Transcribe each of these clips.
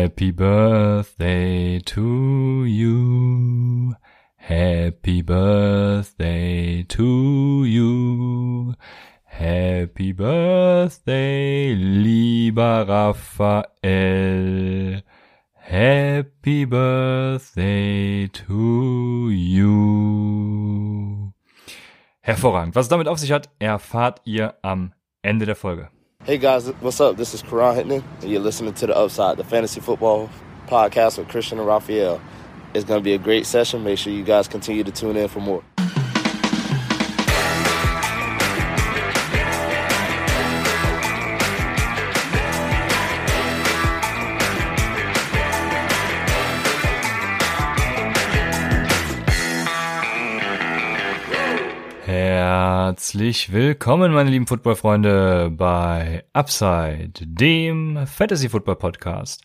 Happy birthday to you. Happy birthday to you. Happy birthday, lieber Raphael. Happy birthday to you. Hervorragend. Was es damit auf sich hat, erfahrt ihr am Ende der Folge. Hey guys, what's up? This is Karan Hittman, and you're listening to The Upside, the fantasy football podcast with Christian and Raphael. It's going to be a great session. Make sure you guys continue to tune in for more. Herzlich willkommen, meine lieben Footballfreunde, bei Upside, dem Fantasy Football Podcast.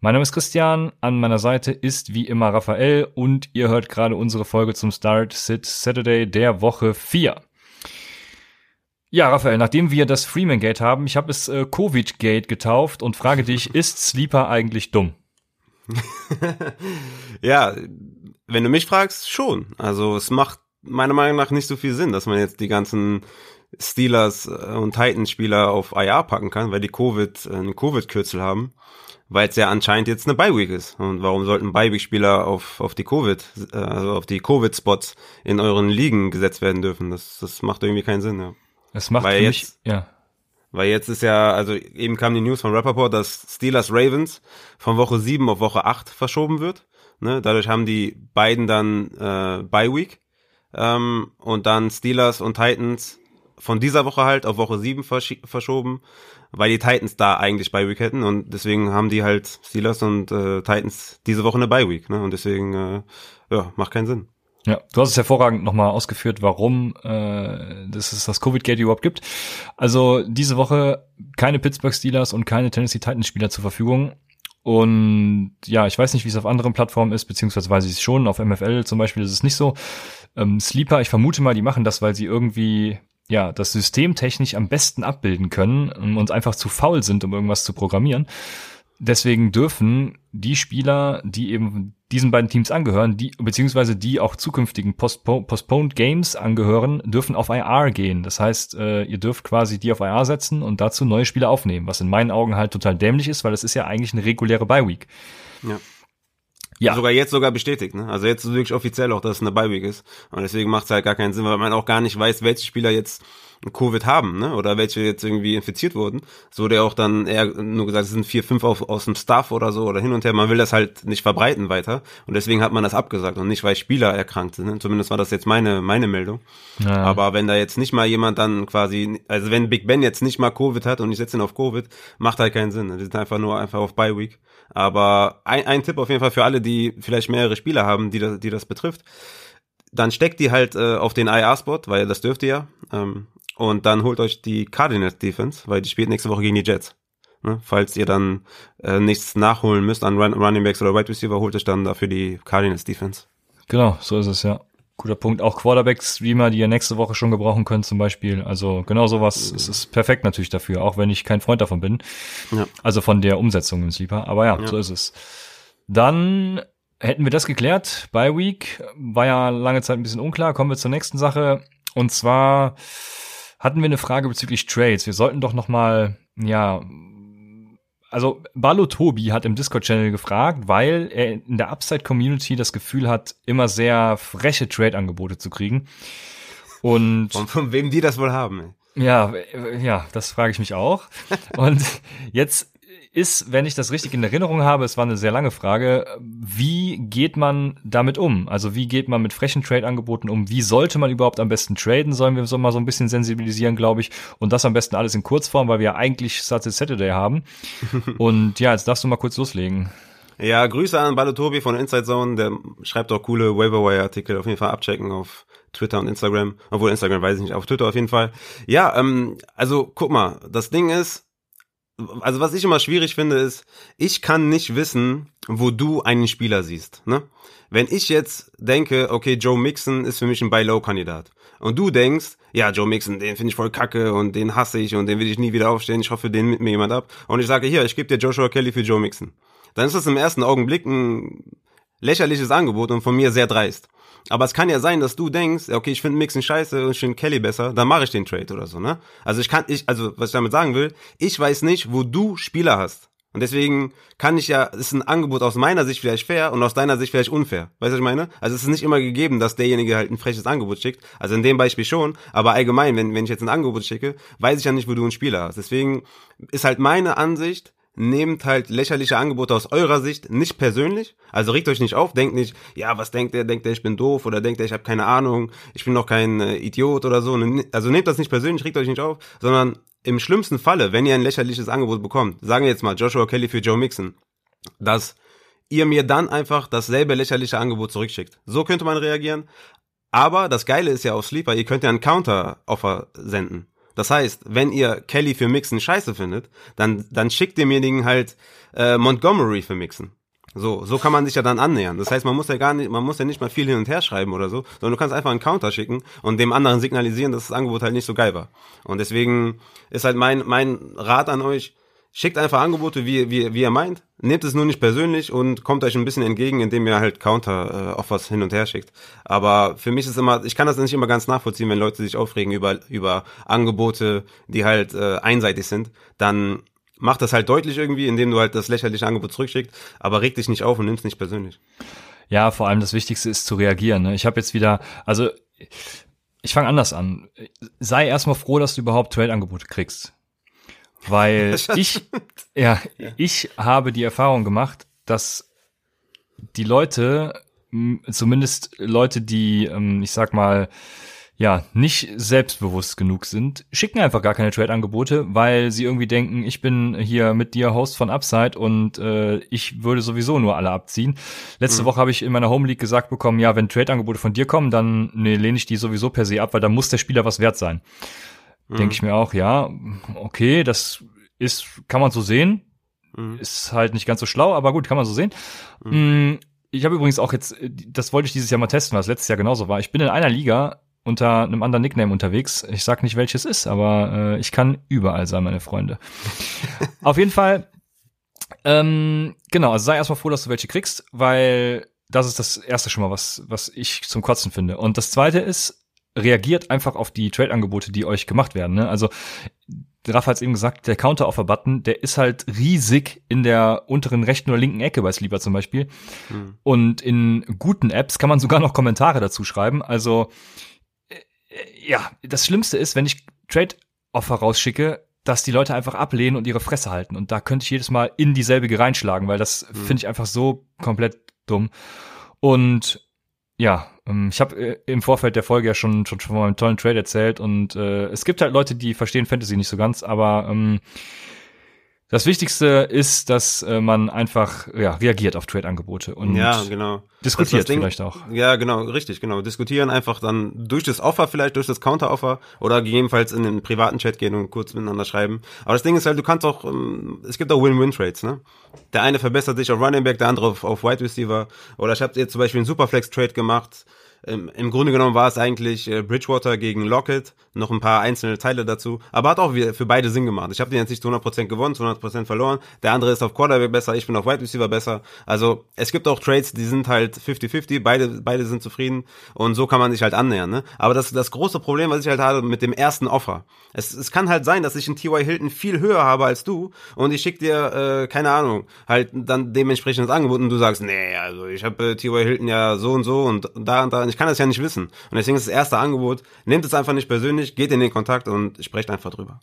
Mein Name ist Christian, an meiner Seite ist wie immer Raphael und ihr hört gerade unsere Folge zum Start Sit Saturday der Woche 4. Ja, Raphael, nachdem wir das Freeman Gate haben, ich habe es äh, Covid Gate getauft und frage dich, ist Sleeper eigentlich dumm? ja, wenn du mich fragst, schon. Also es macht meiner Meinung nach nicht so viel Sinn, dass man jetzt die ganzen Steelers äh, und Titans-Spieler auf IR packen kann, weil die Covid, äh, einen Covid-Kürzel haben, weil es ja anscheinend jetzt eine Bye-Week ist. Und warum sollten Bye-Week-Spieler auf, auf die Covid, äh, also auf die Covid-Spots in euren Ligen gesetzt werden dürfen? Das, das macht irgendwie keinen Sinn, ja. Es macht weil für jetzt, mich, ja. Weil jetzt ist ja, also eben kam die News von Rappaport, dass Steelers Ravens von Woche 7 auf Woche 8 verschoben wird. Ne? Dadurch haben die beiden dann äh, Bye-Week ähm, und dann Steelers und Titans von dieser Woche halt auf Woche 7 versch verschoben, weil die Titans da eigentlich Bye Week hätten und deswegen haben die halt Steelers und äh, Titans diese Woche eine Bye Week, ne? Und deswegen äh, ja, macht keinen Sinn. Ja, du hast es hervorragend nochmal ausgeführt, warum äh, das es das Covid-Gate überhaupt gibt. Also diese Woche keine Pittsburgh Steelers und keine Tennessee Titans Spieler zur Verfügung. Und ja, ich weiß nicht, wie es auf anderen Plattformen ist, beziehungsweise weiß ich es schon. Auf MFL zum Beispiel ist es nicht so. Ähm, Sleeper, ich vermute mal, die machen das, weil sie irgendwie ja das System technisch am besten abbilden können und einfach zu faul sind, um irgendwas zu programmieren. Deswegen dürfen die Spieler, die eben diesen beiden Teams angehören, die beziehungsweise die auch zukünftigen Postpo Postponed Games angehören, dürfen auf IR gehen. Das heißt, äh, ihr dürft quasi die auf IR setzen und dazu neue Spieler aufnehmen, was in meinen Augen halt total dämlich ist, weil es ist ja eigentlich eine reguläre Bye Week. Ja. Ja. Sogar jetzt sogar bestätigt, ne? Also jetzt wirklich offiziell auch, dass es eine Bye Week ist. Und deswegen macht es halt gar keinen Sinn, weil man auch gar nicht weiß, welche Spieler jetzt Covid haben, ne? Oder welche jetzt irgendwie infiziert wurden. Es wurde ja auch dann eher nur gesagt, es sind vier, fünf auf, aus dem Staff oder so oder hin und her. Man will das halt nicht verbreiten weiter. Und deswegen hat man das abgesagt und nicht, weil Spieler erkrankt sind. Ne? Zumindest war das jetzt meine, meine Meldung. Ja. Aber wenn da jetzt nicht mal jemand dann quasi, also wenn Big Ben jetzt nicht mal Covid hat und ich setze ihn auf Covid, macht halt keinen Sinn. Die sind einfach nur einfach auf Bye Week. Aber ein, ein Tipp auf jeden Fall für alle, die vielleicht mehrere Spieler haben, die das, die das betrifft. Dann steckt die halt äh, auf den IR-Spot, weil das dürft ihr ja. Ähm, und dann holt euch die Cardinals Defense, weil die spielt nächste Woche gegen die Jets. Ne? Falls ihr dann äh, nichts nachholen müsst an Run Running Backs oder Wide Receiver, holt euch dann dafür die Cardinals Defense. Genau, so ist es ja. Guter Punkt. Auch Quarterback-Streamer, die ihr nächste Woche schon gebrauchen könnt, zum Beispiel. Also genau sowas mhm. ist es perfekt natürlich dafür, auch wenn ich kein Freund davon bin. Ja. Also von der Umsetzung im Sleeper. Aber ja, ja, so ist es. Dann hätten wir das geklärt. By Week war ja lange Zeit ein bisschen unklar. Kommen wir zur nächsten Sache. Und zwar hatten wir eine Frage bezüglich Trades. Wir sollten doch noch mal, ja, also Balo Tobi hat im Discord-Channel gefragt, weil er in der Upside-Community das Gefühl hat, immer sehr freche Trade-Angebote zu kriegen. Und von, von wem die das wohl haben? Ja, ja, das frage ich mich auch. Und jetzt ist, wenn ich das richtig in Erinnerung habe, es war eine sehr lange Frage, wie geht man damit um? Also wie geht man mit frechen Trade-Angeboten um? Wie sollte man überhaupt am besten traden? Sollen wir so mal so ein bisschen sensibilisieren, glaube ich. Und das am besten alles in Kurzform, weil wir ja eigentlich Saturday haben. Und ja, jetzt darfst du mal kurz loslegen. Ja, Grüße an Balotobi von Inside Zone, der schreibt auch coole Waiverwire-Artikel, auf jeden Fall abchecken auf Twitter und Instagram, obwohl Instagram weiß ich nicht, auf Twitter auf jeden Fall. Ja, ähm, also guck mal, das Ding ist, also was ich immer schwierig finde, ist, ich kann nicht wissen, wo du einen Spieler siehst. Ne? Wenn ich jetzt denke, okay, Joe Mixon ist für mich ein Buy-Low-Kandidat und du denkst, ja, Joe Mixon, den finde ich voll kacke und den hasse ich und den will ich nie wieder aufstehen, ich hoffe, den mit mir jemand ab und ich sage, hier, ich gebe dir Joshua Kelly für Joe Mixon. dann ist das im ersten Augenblick ein lächerliches Angebot und von mir sehr dreist. Aber es kann ja sein, dass du denkst, okay, ich finde Mixen scheiße und ich finde Kelly besser, dann mache ich den Trade oder so, ne? Also ich kann, ich, also was ich damit sagen will, ich weiß nicht, wo du Spieler hast. Und deswegen kann ich ja, ist ein Angebot aus meiner Sicht vielleicht fair und aus deiner Sicht vielleicht unfair. Weißt du, was ich meine? Also es ist nicht immer gegeben, dass derjenige halt ein freches Angebot schickt. Also in dem Beispiel schon, aber allgemein, wenn, wenn ich jetzt ein Angebot schicke, weiß ich ja nicht, wo du einen Spieler hast. Deswegen ist halt meine Ansicht, nehmt halt lächerliche Angebote aus eurer Sicht nicht persönlich. Also regt euch nicht auf, denkt nicht, ja, was denkt der? Denkt der, ich bin doof oder denkt der, ich habe keine Ahnung, ich bin noch kein äh, Idiot oder so. Also nehmt das nicht persönlich, regt euch nicht auf, sondern im schlimmsten Falle, wenn ihr ein lächerliches Angebot bekommt, sagen wir jetzt mal Joshua Kelly für Joe Mixon, dass ihr mir dann einfach dasselbe lächerliche Angebot zurückschickt. So könnte man reagieren. Aber das Geile ist ja auf Sleeper, ihr könnt ja einen Counter-Offer senden. Das heißt, wenn ihr Kelly für Mixen scheiße findet, dann, dann schickt demjenigen halt äh, Montgomery für Mixen. So, so kann man sich ja dann annähern. Das heißt, man muss ja gar nicht, man muss ja nicht mal viel hin und her schreiben oder so, sondern du kannst einfach einen Counter schicken und dem anderen signalisieren, dass das Angebot halt nicht so geil war. Und deswegen ist halt mein, mein Rat an euch, schickt einfach Angebote, wie, wie, wie ihr meint. Nehmt es nur nicht persönlich und kommt euch ein bisschen entgegen, indem ihr halt Counter-Offers äh, hin und her schickt. Aber für mich ist immer, ich kann das nicht immer ganz nachvollziehen, wenn Leute sich aufregen über, über Angebote, die halt äh, einseitig sind. Dann mach das halt deutlich irgendwie, indem du halt das lächerliche Angebot zurückschickst, aber reg dich nicht auf und nimm's nicht persönlich. Ja, vor allem das Wichtigste ist zu reagieren. Ne? Ich habe jetzt wieder, also ich fange anders an. Sei erstmal froh, dass du überhaupt Trade-Angebote kriegst. Weil ich, ja, ja, ich habe die Erfahrung gemacht, dass die Leute, zumindest Leute, die, ähm, ich sag mal, ja, nicht selbstbewusst genug sind, schicken einfach gar keine Trade-Angebote, weil sie irgendwie denken, ich bin hier mit dir Host von Upside und äh, ich würde sowieso nur alle abziehen. Letzte mhm. Woche habe ich in meiner Home League gesagt bekommen, ja, wenn Trade-Angebote von dir kommen, dann nee, lehne ich die sowieso per se ab, weil dann muss der Spieler was wert sein. Mhm. Denke ich mir auch, ja, okay, das ist, kann man so sehen. Mhm. Ist halt nicht ganz so schlau, aber gut, kann man so sehen. Mhm. Mm, ich habe übrigens auch jetzt, das wollte ich dieses Jahr mal testen, was letztes Jahr genauso war. Ich bin in einer Liga, unter einem anderen Nickname unterwegs. Ich sag nicht, welches ist, aber äh, ich kann überall sein, meine Freunde. Auf jeden Fall, ähm, genau, also sei erstmal froh, dass du welche kriegst, weil das ist das erste schon mal, was, was ich zum Kotzen finde. Und das zweite ist, reagiert einfach auf die Trade-Angebote, die euch gemacht werden. Ne? Also Raff hat es eben gesagt, der Counter-Offer-Button, der ist halt riesig in der unteren rechten oder linken Ecke bei Sleeper zum Beispiel. Hm. Und in guten Apps kann man sogar noch Kommentare dazu schreiben. Also ja, das Schlimmste ist, wenn ich Trade-Offer rausschicke, dass die Leute einfach ablehnen und ihre Fresse halten. Und da könnte ich jedes Mal in dieselbige reinschlagen, weil das mhm. finde ich einfach so komplett dumm. Und ja, ich habe äh, im Vorfeld der Folge ja schon, schon von meinem tollen Trade erzählt und äh, es gibt halt Leute, die verstehen Fantasy nicht so ganz, aber ähm, das Wichtigste ist, dass äh, man einfach ja, reagiert auf Trade-Angebote und ja, genau. diskutiert Ding, vielleicht auch. Ja, genau, richtig, genau. Diskutieren einfach dann durch das Offer vielleicht, durch das Counter-Offer oder gegebenenfalls in den privaten Chat gehen und kurz miteinander schreiben. Aber das Ding ist halt, du kannst auch, ähm, es gibt auch Win-Win-Trades, ne? Der eine verbessert sich auf Running Back, der andere auf, auf Wide Receiver. Oder ich habe jetzt zum Beispiel einen Superflex-Trade gemacht im, im Grunde genommen war es eigentlich äh, Bridgewater gegen Lockett, noch ein paar einzelne Teile dazu, aber hat auch für beide Sinn gemacht. Ich habe den jetzt nicht zu 100% gewonnen, zu 100% verloren. Der andere ist auf Quarterback besser, ich bin auf Wide Receiver besser. Also es gibt auch Trades, die sind halt 50-50, beide, beide sind zufrieden und so kann man sich halt annähern. Ne? Aber das, das große Problem, was ich halt habe mit dem ersten Offer, es, es kann halt sein, dass ich einen T.Y. Hilton viel höher habe als du und ich schicke dir, äh, keine Ahnung, halt dann dementsprechend das Angebot und du sagst, nee, also ich habe äh, T.Y. Hilton ja so und so und da und da ich kann das ja nicht wissen. Und deswegen ist das erste Angebot, nehmt es einfach nicht persönlich, geht in den Kontakt und sprecht einfach drüber.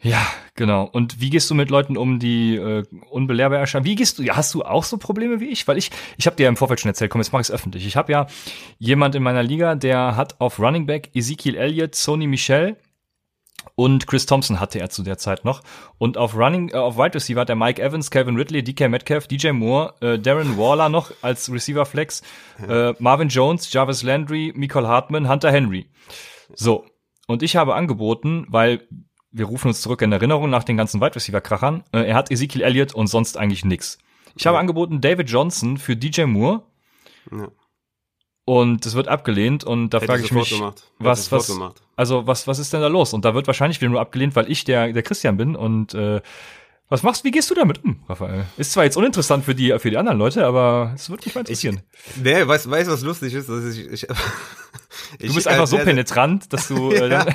Ja, genau. Und wie gehst du mit Leuten um, die äh, unbelehrbar erscheinen? Wie gehst du? Hast du auch so Probleme wie ich? Weil ich, ich habe dir ja im Vorfeld schon erzählt, komm, jetzt mache ich es öffentlich. Ich habe ja jemand in meiner Liga, der hat auf Running Back Ezekiel Elliott, Sony Michel und Chris Thompson hatte er zu der Zeit noch. Und auf Running, äh, auf Wide Receiver hat er Mike Evans, Calvin Ridley, DK Metcalf, DJ Moore, äh, Darren Waller noch als Receiver Flex, äh, Marvin Jones, Jarvis Landry, Michael Hartman, Hunter Henry. So. Und ich habe angeboten, weil wir rufen uns zurück in Erinnerung nach den ganzen Wide Receiver Krachern. Äh, er hat Ezekiel Elliott und sonst eigentlich nix. Ich ja. habe angeboten David Johnson für DJ Moore. Ja. Und es wird abgelehnt und da frage ich mich, gemacht. was, was, gemacht. also was, was ist denn da los? Und da wird wahrscheinlich wieder nur abgelehnt, weil ich der, der Christian bin und äh, Was machst, wie gehst du damit um, Raphael? Ist zwar jetzt uninteressant für die, für die anderen Leute, aber es wird mich mal interessieren. Ich, nee, weißt, weißt, was lustig ist? Dass ich, ich, du bist einfach so penetrant, dass du. Äh, ja,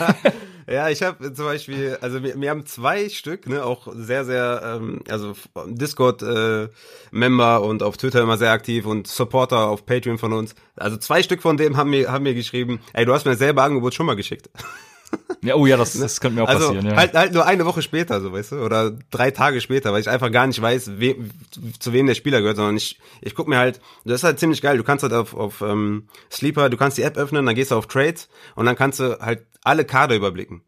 ja, ich habe zum Beispiel, also wir, wir haben zwei Stück, ne, auch sehr, sehr, ähm, also Discord-Member äh, und auf Twitter immer sehr aktiv und Supporter auf Patreon von uns. Also zwei Stück von dem haben mir, haben mir geschrieben, ey, du hast mir selber Angebot schon mal geschickt. Ja, oh ja, das, das könnte mir auch also, passieren. Ja. Halt, halt nur eine Woche später, so weißt du, oder drei Tage später, weil ich einfach gar nicht weiß, we, zu wem der Spieler gehört, sondern ich, ich guck mir halt, das ist halt ziemlich geil. Du kannst halt auf, auf ähm, Sleeper, du kannst die App öffnen, dann gehst du auf Trades und dann kannst du halt alle Kader überblicken.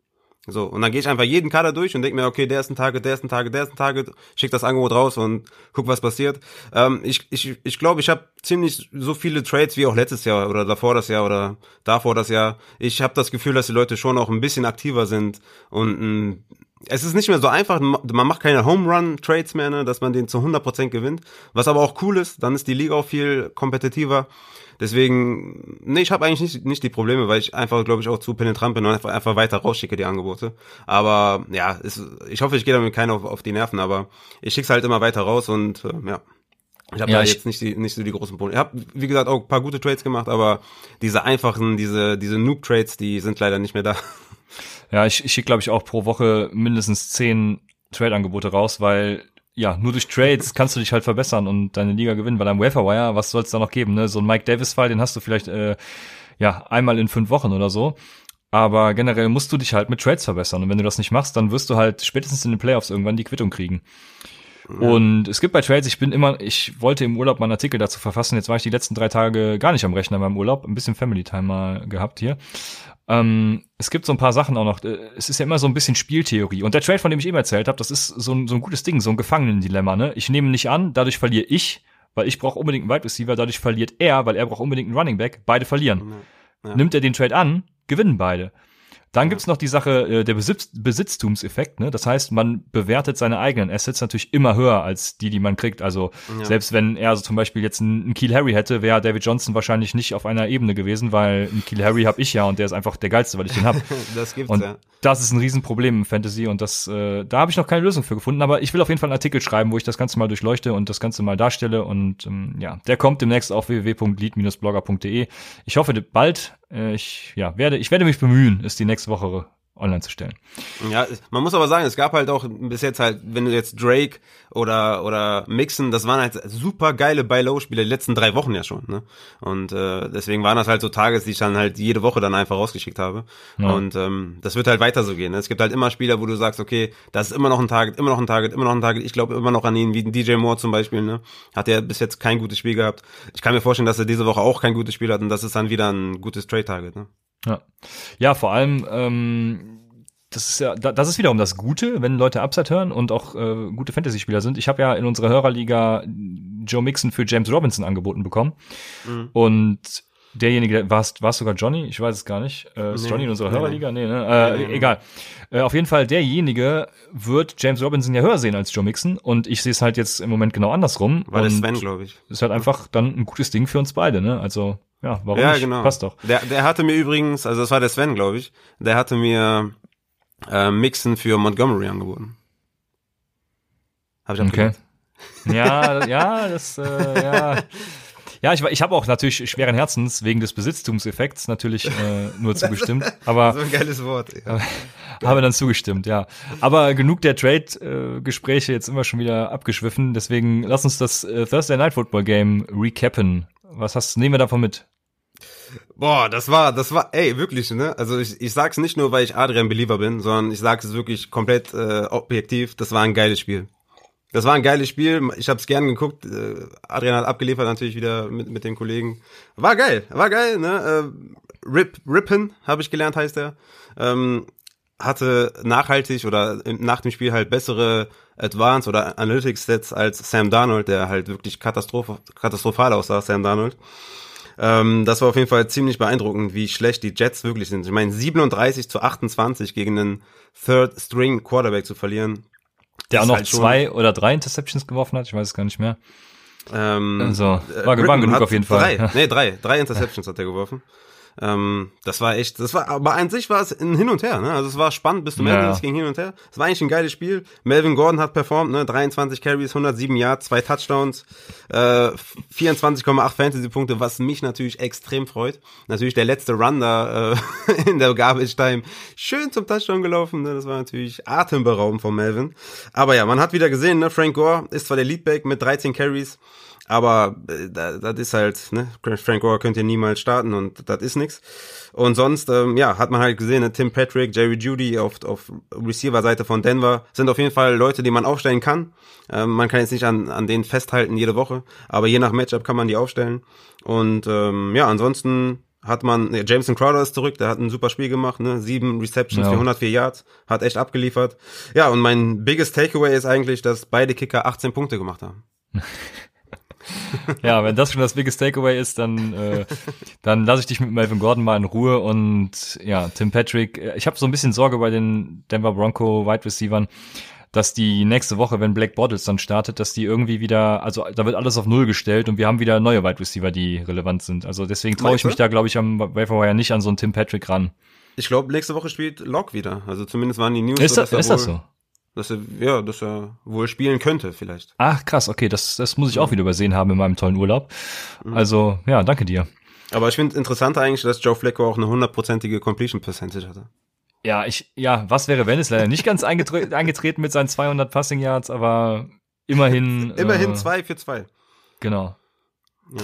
So, und dann gehe ich einfach jeden Kader durch und denke mir, okay, der ist ein Target, der ist ein Target, der ist ein Target, schick das Angebot raus und guck, was passiert. Ähm, ich ich, ich glaube, ich habe ziemlich so viele Trades wie auch letztes Jahr oder davor das Jahr oder davor das Jahr. Ich habe das Gefühl, dass die Leute schon auch ein bisschen aktiver sind und mm, es ist nicht mehr so einfach, man macht keine Home Run Trades mehr, ne, dass man den zu 100% gewinnt, was aber auch cool ist, dann ist die Liga auch viel kompetitiver. Deswegen, nee, ich habe eigentlich nicht, nicht die Probleme, weil ich einfach, glaube ich, auch zu penetrant bin und einfach, einfach weiter rausschicke die Angebote. Aber ja, es, ich hoffe, ich gehe damit keinen auf, auf die Nerven, aber ich schick's halt immer weiter raus und äh, ja. Ich habe ja, da jetzt nicht, die, nicht so die großen Probleme. Ich habe, wie gesagt, auch ein paar gute Trades gemacht, aber diese einfachen, diese, diese Noob-Trades, die sind leider nicht mehr da. Ja, ich, ich schicke, glaube ich, auch pro Woche mindestens zehn Trade-Angebote raus, weil ja, nur durch Trades kannst du dich halt verbessern und deine Liga gewinnen, weil am Waferwire, was soll es da noch geben, ne? So ein Mike Davis-Fall, den hast du vielleicht äh, ja einmal in fünf Wochen oder so. Aber generell musst du dich halt mit Trades verbessern. Und wenn du das nicht machst, dann wirst du halt spätestens in den Playoffs irgendwann die Quittung kriegen. Ja. Und es gibt bei Trades, ich bin immer, ich wollte im Urlaub mal einen Artikel dazu verfassen. Jetzt war ich die letzten drei Tage gar nicht am Rechner in meinem Urlaub, ein bisschen Family Time mal gehabt hier. Ähm, es gibt so ein paar Sachen auch noch. Äh, es ist ja immer so ein bisschen Spieltheorie. Und der Trade, von dem ich eben erzählt habe, das ist so ein, so ein gutes Ding, so ein Gefangenendilemma. Ne? Ich nehme nicht an, dadurch verliere ich, weil ich brauche unbedingt einen Wide Receiver, dadurch verliert er, weil er braucht unbedingt einen Running Back. Beide verlieren. Ja. Nimmt er den Trade an, gewinnen beide. Dann gibt's noch die Sache äh, der Besitz Besitztumseffekt. Ne? Das heißt, man bewertet seine eigenen Assets natürlich immer höher als die, die man kriegt. Also ja. selbst wenn er so zum Beispiel jetzt einen, Kiel Harry hätte, wäre David Johnson wahrscheinlich nicht auf einer Ebene gewesen, weil einen Kiel Harry habe ich ja und der ist einfach der geilste, weil ich den habe. das gibt's und ja. Das ist ein Riesenproblem im Fantasy und das, äh, da habe ich noch keine Lösung für gefunden. Aber ich will auf jeden Fall einen Artikel schreiben, wo ich das Ganze mal durchleuchte und das Ganze mal darstelle. Und ähm, ja, der kommt demnächst auf www.lead-blogger.de. Ich hoffe bald. Äh, ich ja werde, ich werde mich bemühen, ist die nächste Woche online zu stellen. Ja, man muss aber sagen, es gab halt auch bis jetzt halt, wenn du jetzt Drake oder oder Mixon, das waren halt super geile Buy-Low-Spiele die letzten drei Wochen ja schon. Ne? Und äh, deswegen waren das halt so Tages, die ich dann halt jede Woche dann einfach rausgeschickt habe. Ja. Und ähm, das wird halt weiter so gehen. Ne? Es gibt halt immer Spieler, wo du sagst, okay, das ist immer noch ein Target, immer noch ein Target, immer noch ein Target. Ich glaube immer noch an ihn, wie DJ Moore zum Beispiel. Ne? Hat er bis jetzt kein gutes Spiel gehabt. Ich kann mir vorstellen, dass er diese Woche auch kein gutes Spiel hat und das ist dann wieder ein gutes Trade-Target. Ne? Ja, ja vor allem, ähm, das ist ja, das ist wiederum das Gute, wenn Leute Upside hören und auch äh, gute Fantasy-Spieler sind. Ich habe ja in unserer Hörerliga Joe Mixon für James Robinson angeboten bekommen. Mhm. Und derjenige, war es sogar Johnny? Ich weiß es gar nicht. Äh, ist nee, Johnny in unserer nee, Hörerliga? Nee, ne? Äh, nee, egal. Äh, auf jeden Fall, derjenige wird James Robinson ja höher sehen als Joe Mixon und ich sehe es halt jetzt im Moment genau andersrum. War der Sven, glaube ich. Ist halt einfach dann ein gutes Ding für uns beide, ne? Also ja, warum ja, nicht? Genau. Passt doch. Der, der hatte mir übrigens, also das war der Sven, glaube ich, der hatte mir äh, Mixon für Montgomery angeboten. Hab ich okay. Ja, ja, das, äh, ja. Ja, ich, ich habe auch natürlich schweren Herzens wegen des Besitztumseffekts natürlich äh, nur zugestimmt. Aber so ein geiles Wort. Ja. habe dann zugestimmt, ja. Aber genug der Trade-Gespräche jetzt immer schon wieder abgeschwiffen. Deswegen lass uns das äh, Thursday Night Football Game recappen. Was hast nehmen wir davon mit? Boah, das war, das war, ey, wirklich, ne? Also ich, ich sag's nicht nur, weil ich Adrian Believer bin, sondern ich sag's wirklich komplett äh, objektiv. Das war ein geiles Spiel. Das war ein geiles Spiel. Ich habe es gern geguckt. Äh, Adrian hat abgeliefert natürlich wieder mit, mit den Kollegen. War geil, war geil. Ne? Äh, Rip, Rippen habe ich gelernt, heißt er. Ähm, hatte nachhaltig oder nach dem Spiel halt bessere Advanced oder Analytics Sets als Sam Darnold, der halt wirklich katastroph katastrophal aussah, Sam Darnold. Ähm, das war auf jeden Fall ziemlich beeindruckend, wie schlecht die Jets wirklich sind. Ich meine, 37 zu 28 gegen einen Third String Quarterback zu verlieren, der auch noch halt zwei oder drei Interceptions geworfen hat, ich weiß es gar nicht mehr. Ähm, also, war, war genug auf jeden Fall. Drei, nee, drei, drei Interceptions hat er geworfen. Ähm, das war echt, das war, aber an sich war es ein Hin und Her, ne? Also es war spannend bis zum Ende, ja. es ging hin und her. Es war eigentlich ein geiles Spiel. Melvin Gordon hat performt, ne? 23 Carries, 107 Yards, zwei Touchdowns, äh, 24,8 Fantasy-Punkte, was mich natürlich extrem freut. Natürlich der letzte Run da äh, in der Garbage Time schön zum Touchdown gelaufen, ne? Das war natürlich atemberaubend von Melvin. Aber ja, man hat wieder gesehen, ne? Frank Gore ist zwar der Leadback mit 13 Carries, aber äh, das ist halt, ne, Frank Gore könnt ihr niemals starten und das ist nix. Und sonst, ähm, ja, hat man halt gesehen, ne, Tim Patrick, Jerry Judy auf, auf Receiver-Seite von Denver sind auf jeden Fall Leute, die man aufstellen kann. Ähm, man kann jetzt nicht an, an denen festhalten jede Woche, aber je nach Matchup kann man die aufstellen. Und ähm, ja, ansonsten hat man, ne, Jameson Crowder ist zurück, der hat ein super Spiel gemacht, ne? Sieben Receptions ja. für 104 Yards, hat echt abgeliefert. Ja, und mein biggest Takeaway ist eigentlich, dass beide Kicker 18 Punkte gemacht haben. ja, wenn das schon das biggest Takeaway ist, dann, äh, dann lasse ich dich mit Melvin Gordon mal in Ruhe und ja, Tim Patrick. Äh, ich habe so ein bisschen Sorge bei den Denver Bronco Wide Receivers, dass die nächste Woche, wenn Black Bottles dann startet, dass die irgendwie wieder, also da wird alles auf Null gestellt und wir haben wieder neue Wide Receiver, die relevant sind. Also deswegen traue ich mich da, glaube ich, am Waferwire nicht an so einen Tim Patrick ran. Ich glaube, nächste Woche spielt Locke wieder. Also zumindest waren die News. Ist, das, ist das so? Dass er, ja, dass er wohl spielen könnte, vielleicht. Ach, krass, okay, das, das muss ich auch wieder übersehen haben in meinem tollen Urlaub. Mhm. Also, ja, danke dir. Aber ich finde interessant eigentlich, dass Joe Flacco auch eine hundertprozentige Completion Percentage hatte. Ja, ich, ja, was wäre, wenn es leider nicht ganz eingetre eingetreten mit seinen 200 Passing Yards, aber immerhin. immerhin äh, zwei für zwei. Genau. Ja.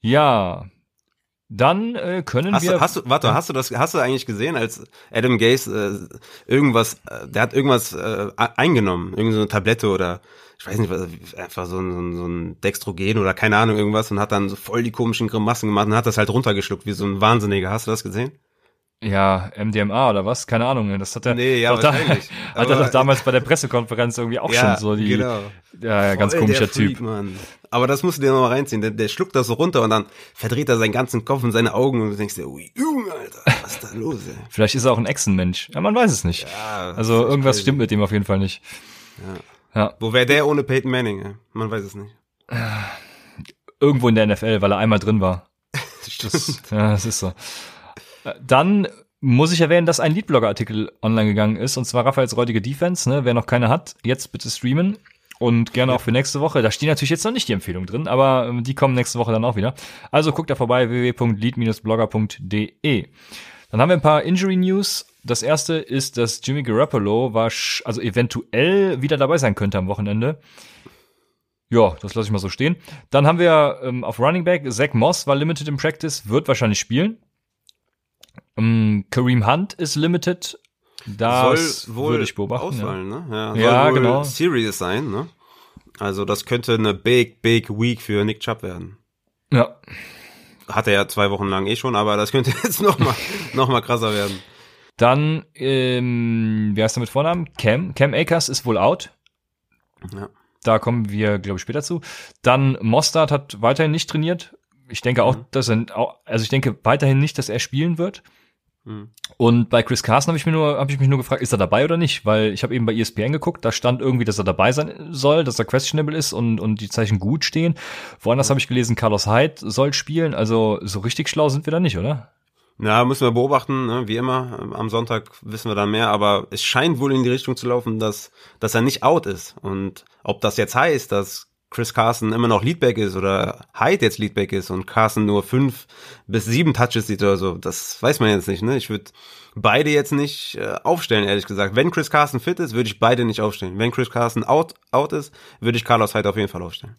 ja, dann äh, können hast wir. Du, hast du, warte, hast du das, hast du eigentlich gesehen, als Adam Gaze äh, irgendwas, äh, der hat irgendwas äh, eingenommen, irgendeine so eine Tablette oder ich weiß nicht, was, einfach so ein, so ein Dextrogen oder keine Ahnung irgendwas und hat dann so voll die komischen Grimassen gemacht und hat das halt runtergeschluckt wie so ein Wahnsinniger. Hast du das gesehen? Ja, MDMA oder was? Keine Ahnung. Das hat er, nee, ja, da, hat er doch damals bei der Pressekonferenz irgendwie auch ja, schon so die. Genau. Ja, ja ganz komischer Freak, Typ. Mann. Aber das musst du dir nochmal reinziehen. Der, der schluckt das so runter und dann verdreht er seinen ganzen Kopf und seine Augen und du denkst dir, ui, Junge, Alter, was ist da los, ey? Vielleicht ist er auch ein Echsenmensch. Ja, man weiß es nicht. Ja, also irgendwas crazy. stimmt mit dem auf jeden Fall nicht. Ja. ja. Wo wäre der ohne Peyton Manning? Ey? Man weiß es nicht. Irgendwo in der NFL, weil er einmal drin war. Stimmt. Das, ja, das ist so. Dann muss ich erwähnen, dass ein Leadblogger-Artikel online gegangen ist, und zwar Raphaels räudige Defense. Ne? Wer noch keine hat, jetzt bitte streamen. Und gerne auch für nächste Woche. Da stehen natürlich jetzt noch nicht die Empfehlungen drin, aber ähm, die kommen nächste Woche dann auch wieder. Also guckt da vorbei, www.lead-blogger.de. Dann haben wir ein paar Injury News. Das erste ist, dass Jimmy Garoppolo war, also eventuell wieder dabei sein könnte am Wochenende. Ja, das lasse ich mal so stehen. Dann haben wir ähm, auf Running Back, Zach Moss war limited im Practice, wird wahrscheinlich spielen. Um, ähm, Kareem Hunt ist limited. Das soll wohl würde ich beobachten. Ausfallen, ja. ne? Ja, soll ja genau. Serious sein, ne? Also das könnte eine big, big week für Nick Chubb werden. Ja. Hat er ja zwei Wochen lang eh schon, aber das könnte jetzt noch mal, noch mal krasser werden. Dann, ähm, wie heißt er mit Vornamen? Cam. Cam Akers ist wohl out. Ja. Da kommen wir, glaube ich, später zu. Dann Mostard hat weiterhin nicht trainiert. Ich denke auch, mhm. dass er, also ich denke weiterhin nicht, dass er spielen wird. Mhm. Und bei Chris Carson habe ich mir nur, habe ich mich nur gefragt, ist er dabei oder nicht? Weil ich habe eben bei ESPN geguckt, da stand irgendwie, dass er dabei sein soll, dass er questionable ist und, und die Zeichen gut stehen. Woanders mhm. habe ich gelesen, Carlos Hyde soll spielen. Also so richtig schlau sind wir da nicht, oder? Ja, müssen wir beobachten, ne? wie immer. Am Sonntag wissen wir dann mehr, aber es scheint wohl in die Richtung zu laufen, dass, dass er nicht out ist. Und ob das jetzt heißt, dass Chris Carson immer noch Leadback ist oder Hyde jetzt Leadback ist und Carson nur fünf bis sieben Touches sieht oder so, das weiß man jetzt nicht. Ne? Ich würde beide jetzt nicht äh, aufstellen, ehrlich gesagt. Wenn Chris Carson fit ist, würde ich beide nicht aufstellen. Wenn Chris Carson out, out ist, würde ich Carlos Hyde auf jeden Fall aufstellen.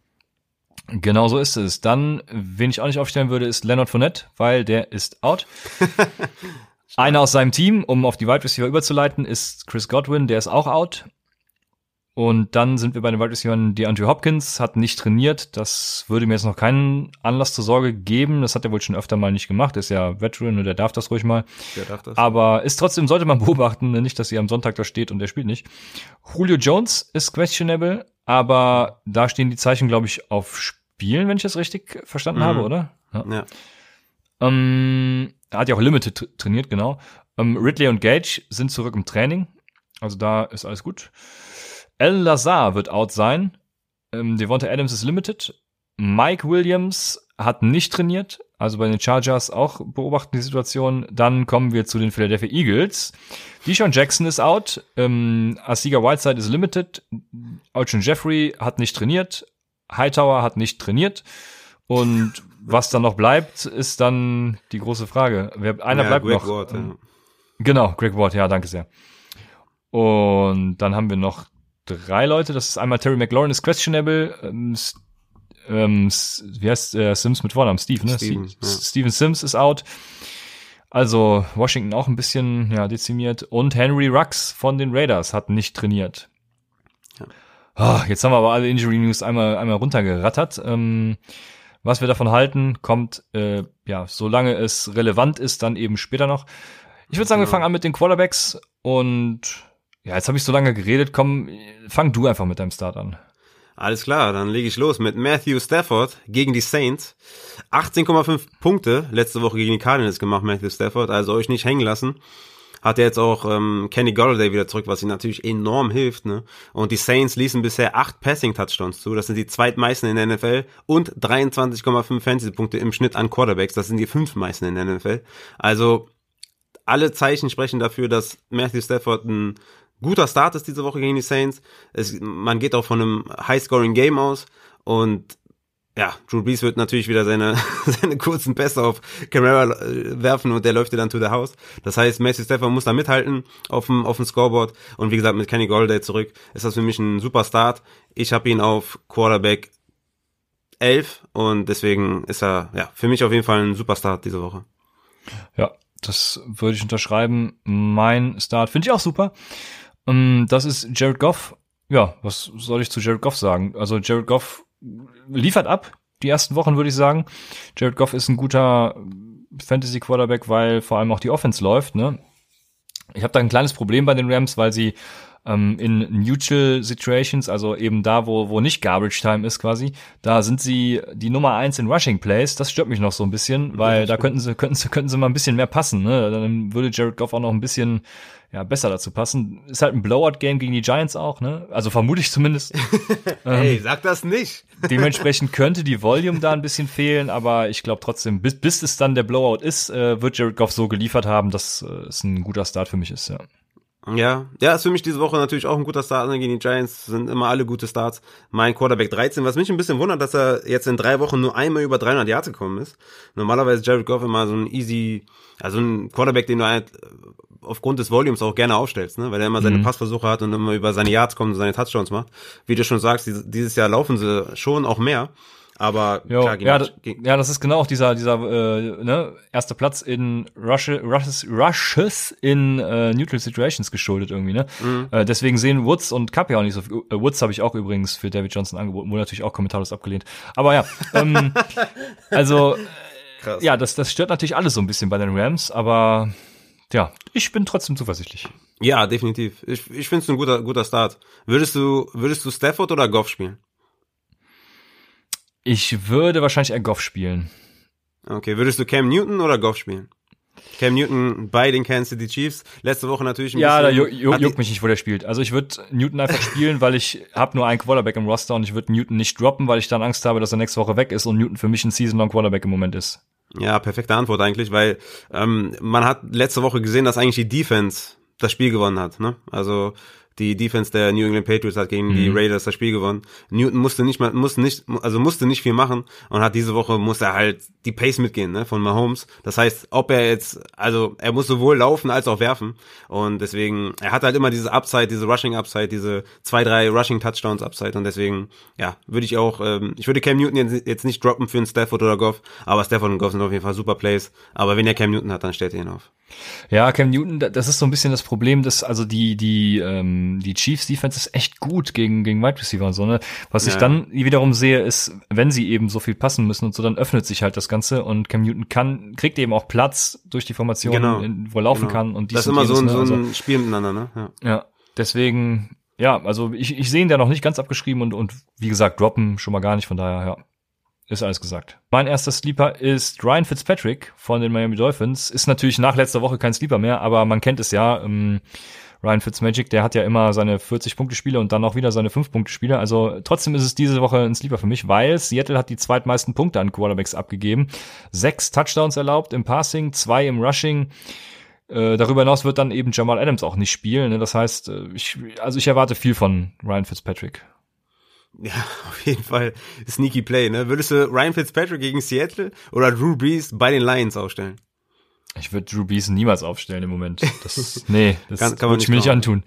Genau so ist es. Dann, wen ich auch nicht aufstellen würde, ist Leonard Fournette, weil der ist out. Einer aus seinem Team, um auf die Wide Receiver überzuleiten, ist Chris Godwin, der ist auch out. Und dann sind wir bei den Wide Receivers, die Andrew Hopkins hat nicht trainiert. Das würde mir jetzt noch keinen Anlass zur Sorge geben. Das hat er wohl schon öfter mal nicht gemacht. Ist ja Veteran und der darf das ruhig mal. Der darf das. Aber ist trotzdem, sollte man beobachten, nicht, dass sie am Sonntag da steht und der spielt nicht. Julio Jones ist questionable, aber da stehen die Zeichen, glaube ich, auf Spielen, wenn ich das richtig verstanden mhm. habe, oder? Ja. ja. Ähm, er hat ja auch Limited trainiert, genau. Ähm, Ridley und Gage sind zurück im Training. Also da ist alles gut. Alan Lazar wird out sein. Ähm, Devonta Adams ist limited. Mike Williams hat nicht trainiert, Also bei den Chargers auch beobachten die Situation. Dann kommen wir zu den Philadelphia Eagles. Deshaun Jackson ist out. Ähm, Asiga Whiteside ist limited. Alshon Jeffrey hat nicht trainiert. Hightower hat nicht trainiert. Und was dann noch bleibt, ist dann die große Frage. Wer, einer ja, bleibt Greg noch. Ward, ja. Genau, Greg Ward, ja, danke sehr. Und dann haben wir noch drei Leute. Das ist einmal Terry McLaurin ist questionable. Ähm, ähm, wie heißt äh, Sims mit Vornamen? Steve, ne? Steven, ja. Steven Sims ist out. Also Washington auch ein bisschen ja, dezimiert. Und Henry Rux von den Raiders hat nicht trainiert. Ja. Oh, jetzt haben wir aber alle Injury News einmal, einmal runtergerattert. Ähm, was wir davon halten, kommt, äh, ja, solange es relevant ist, dann eben später noch. Ich würde sagen, wir fangen an mit den Quarterbacks und ja, jetzt habe ich so lange geredet. Komm, fang du einfach mit deinem Start an. Alles klar, dann lege ich los mit Matthew Stafford gegen die Saints. 18,5 Punkte letzte Woche gegen die Cardinals gemacht, Matthew Stafford. Also euch nicht hängen lassen. Hat er jetzt auch ähm, Kenny Golladay wieder zurück, was ihm natürlich enorm hilft. Ne? Und die Saints ließen bisher acht Passing-Touchdowns zu. Das sind die zweitmeisten in der NFL. Und 23,5 Fantasy-Punkte im Schnitt an Quarterbacks. Das sind die fünftmeisten in der NFL. Also alle Zeichen sprechen dafür, dass Matthew Stafford ein guter Start ist diese Woche gegen die Saints. Es, man geht auch von einem High-Scoring-Game aus und ja, Drew Brees wird natürlich wieder seine, seine kurzen Pässe auf Camara äh, werfen und der läuft dir dann to the house. Das heißt, Messi Stefan muss da mithalten auf dem, auf dem Scoreboard. Und wie gesagt, mit Kenny Golladay zurück ist das für mich ein super Start. Ich habe ihn auf Quarterback 11 und deswegen ist er ja für mich auf jeden Fall ein super Start diese Woche. Ja, das würde ich unterschreiben. Mein Start finde ich auch super. Ähm, das ist Jared Goff. Ja, was soll ich zu Jared Goff sagen? Also Jared Goff liefert ab, die ersten Wochen würde ich sagen. Jared Goff ist ein guter Fantasy Quarterback, weil vor allem auch die Offense läuft, ne? Ich habe da ein kleines Problem bei den Rams, weil sie ähm, in Neutral Situations, also eben da, wo, wo nicht Garbage Time ist quasi, da sind sie die Nummer eins in Rushing Plays. Das stört mich noch so ein bisschen, weil da könnten sie, könnten sie, könnten sie mal ein bisschen mehr passen, ne? Dann würde Jared Goff auch noch ein bisschen ja, besser dazu passen. Ist halt ein Blowout-Game gegen die Giants auch, ne? Also vermute ich zumindest. hey, ähm, sag das nicht. dementsprechend könnte die Volume da ein bisschen fehlen, aber ich glaube trotzdem, bis, bis es dann der Blowout ist, äh, wird Jared Goff so geliefert haben, dass äh, es ein guter Start für mich ist, ja. Ja, ja, ist für mich diese Woche natürlich auch ein guter Start gegen die Giants, sind immer alle gute Starts. Mein Quarterback 13, was mich ein bisschen wundert, dass er jetzt in drei Wochen nur einmal über 300 Yards gekommen ist. Normalerweise Jared Goff immer so ein easy, also ein Quarterback, den du halt aufgrund des Volumes auch gerne aufstellst, ne? weil er immer seine mhm. Passversuche hat und immer über seine Yards kommt und seine Touchdowns macht. Wie du schon sagst, dieses Jahr laufen sie schon auch mehr. Aber jo, klar, ja, ja, das ist genau auch dieser dieser äh, ne, erste Platz in Rushes, Rushes, Rushes in äh, Neutral Situations geschuldet irgendwie. Ne? Mhm. Äh, deswegen sehen Woods und Cup ja auch nicht so viel. Äh, Woods habe ich auch übrigens für David Johnson angeboten, wurde natürlich auch kommentarlos abgelehnt. Aber ja, ähm, also Krass. ja, das das stört natürlich alles so ein bisschen bei den Rams, aber ja, ich bin trotzdem zuversichtlich. Ja, definitiv. Ich, ich finde es ein guter, guter Start. Würdest du, würdest du Stafford oder Goff spielen? Ich würde wahrscheinlich eher Goff spielen. Okay, würdest du Cam Newton oder Goff spielen? Cam Newton bei den Kansas City Chiefs. Letzte Woche natürlich ein ja, bisschen. Ja, da ju juckt mich nicht, wo der spielt. Also ich würde Newton einfach spielen, weil ich habe nur einen Quarterback im Roster und ich würde Newton nicht droppen, weil ich dann Angst habe, dass er nächste Woche weg ist und Newton für mich ein Season-Long Quarterback im Moment ist. Ja, perfekte Antwort eigentlich, weil ähm, man hat letzte Woche gesehen, dass eigentlich die Defense das Spiel gewonnen hat. Ne? Also die Defense der New England Patriots hat gegen mhm. die Raiders das Spiel gewonnen. Newton musste nicht mal, musste nicht, also musste nicht viel machen und hat diese Woche musste er halt die Pace mitgehen, ne, von Mahomes. Das heißt, ob er jetzt, also er muss sowohl laufen als auch werfen und deswegen, er hat halt immer diese Upside, diese Rushing Upside, diese zwei, drei Rushing Touchdowns Upside und deswegen, ja, würde ich auch, ähm, ich würde Cam Newton jetzt, jetzt nicht droppen für einen Stafford oder Goff, aber Stafford und Goff sind auf jeden Fall super Plays. Aber wenn er Cam Newton hat, dann stellt er ihn auf. Ja, Cam Newton, das ist so ein bisschen das Problem, dass also die die ähm, die Chiefs Defense ist echt gut gegen gegen Wide Receiver und so ne. Was ja. ich dann wiederum sehe, ist, wenn sie eben so viel passen müssen und so, dann öffnet sich halt das Ganze und Cam Newton kann kriegt eben auch Platz durch die Formation, genau. wo er laufen genau. kann und das ist immer so ein, ne? so ein also, Spiel miteinander, ne? Ja. ja, deswegen ja, also ich ich sehe ihn da noch nicht ganz abgeschrieben und und wie gesagt droppen schon mal gar nicht, von daher ja. Ist alles gesagt. Mein erster Sleeper ist Ryan Fitzpatrick von den Miami Dolphins. Ist natürlich nach letzter Woche kein Sleeper mehr, aber man kennt es ja. Ähm, Ryan Fitzmagic, der hat ja immer seine 40-Punkte-Spiele und dann auch wieder seine 5-Punkte-Spiele. Also trotzdem ist es diese Woche ein Sleeper für mich, weil Seattle hat die zweitmeisten Punkte an Quarterbacks abgegeben. Sechs Touchdowns erlaubt im Passing, zwei im Rushing. Äh, darüber hinaus wird dann eben Jamal Adams auch nicht spielen. Ne? Das heißt, äh, ich, also ich erwarte viel von Ryan Fitzpatrick. Ja, auf jeden Fall sneaky Play. Ne? Würdest du Ryan Fitzpatrick gegen Seattle oder Drew Brees bei den Lions aufstellen? Ich würde Drew Brees niemals aufstellen im Moment. Das, nee, das kann, kann würde ich mir nicht antun.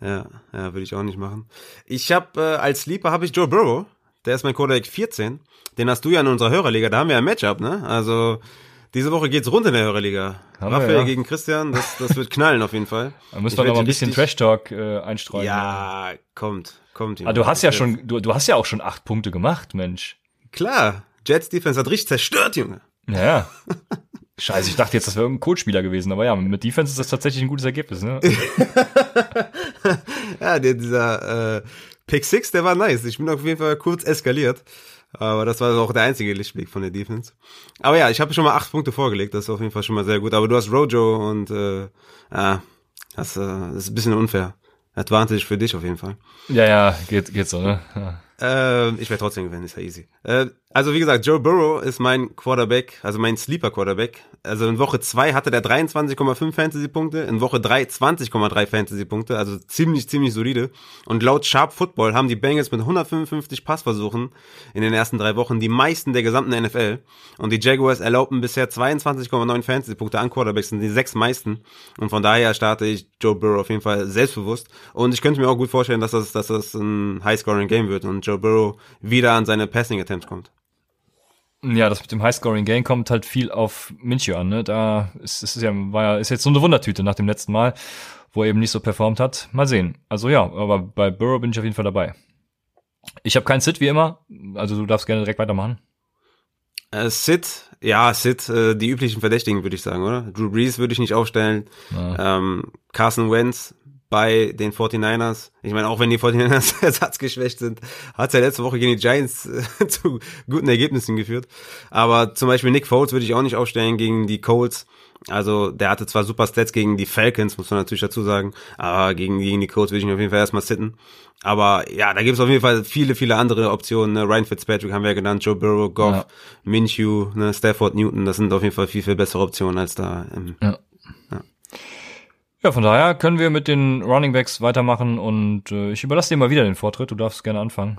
Ja, ja, würde ich auch nicht machen. Ich habe äh, als Sleeper habe ich Joe Burrow. Der ist mein Quarterback 14. Den hast du ja in unserer Hörerliga. Da haben wir ein Matchup, ne? Also diese Woche geht's rund in der Hörerliga. Haben Raphael ja. gegen Christian, das, das wird knallen auf jeden Fall. Da müssen wir noch mal ein bisschen Trash Talk äh, einstreuen. Ja, kommt, kommt. Aber ah, du hast ja schon, du, du hast ja auch schon acht Punkte gemacht, Mensch. Klar, Jets Defense hat richtig zerstört, Junge. Ja. Scheiße, ich dachte jetzt, das wäre irgendein Codespieler gewesen, aber ja, mit Defense ist das tatsächlich ein gutes Ergebnis, ne? ja, der, dieser äh, Pick 6, der war nice. Ich bin auf jeden Fall kurz eskaliert. Aber das war auch der einzige Lichtblick von der Defense. Aber ja, ich habe schon mal acht Punkte vorgelegt, das ist auf jeden Fall schon mal sehr gut. Aber du hast Rojo und äh, ja, das, äh, das ist ein bisschen unfair. Advantage für dich auf jeden Fall. Ja, ja, geht, geht so, ne? Ja. Äh, ich werde trotzdem gewinnen, ist ja easy. Äh, also wie gesagt, Joe Burrow ist mein Quarterback, also mein Sleeper Quarterback. Also in Woche 2 hatte der 23,5 Fantasy-Punkte, in Woche 3 20,3 Fantasy-Punkte, also ziemlich, ziemlich solide. Und laut Sharp Football haben die Bengals mit 155 Passversuchen in den ersten drei Wochen die meisten der gesamten NFL. Und die Jaguars erlaubten bisher 22,9 Fantasy-Punkte an Quarterbacks, sind die sechs meisten. Und von daher starte ich Joe Burrow auf jeden Fall selbstbewusst. Und ich könnte mir auch gut vorstellen, dass das, dass das ein High-Scoring-Game wird und Joe Burrow wieder an seine Passing-Attempts kommt. Ja, das mit dem High-Scoring-Game kommt halt viel auf Minshew an. Ne? Da ist, ist ja, war ja, ist jetzt so eine Wundertüte nach dem letzten Mal, wo er eben nicht so performt hat. Mal sehen. Also ja, aber bei Burrow bin ich auf jeden Fall dabei. Ich habe keinen Sit wie immer, also du darfst gerne direkt weitermachen. Äh, Sit, ja, Sit, äh, die üblichen Verdächtigen würde ich sagen, oder? Drew Brees würde ich nicht aufstellen. Ja. Ähm, Carson Wentz bei den 49ers. Ich meine, auch wenn die 49ers ersatzgeschwächt sind, hat es ja letzte Woche gegen die Giants äh, zu guten Ergebnissen geführt. Aber zum Beispiel Nick Foles würde ich auch nicht aufstellen gegen die Colts. Also der hatte zwar super Stats gegen die Falcons, muss man natürlich dazu sagen, aber gegen, gegen die Colts würde ich ihn auf jeden Fall erstmal sitten. Aber ja, da gibt es auf jeden Fall viele, viele andere Optionen. Ne? Ryan Fitzpatrick haben wir ja genannt, Joe Burrow, Goff, ja. Minshew, ne? Stafford Newton, das sind auf jeden Fall viel, viel bessere Optionen als da. Im, ja. ja. Ja, von daher können wir mit den Running Backs weitermachen und äh, ich überlasse dir mal wieder den Vortritt. Du darfst gerne anfangen.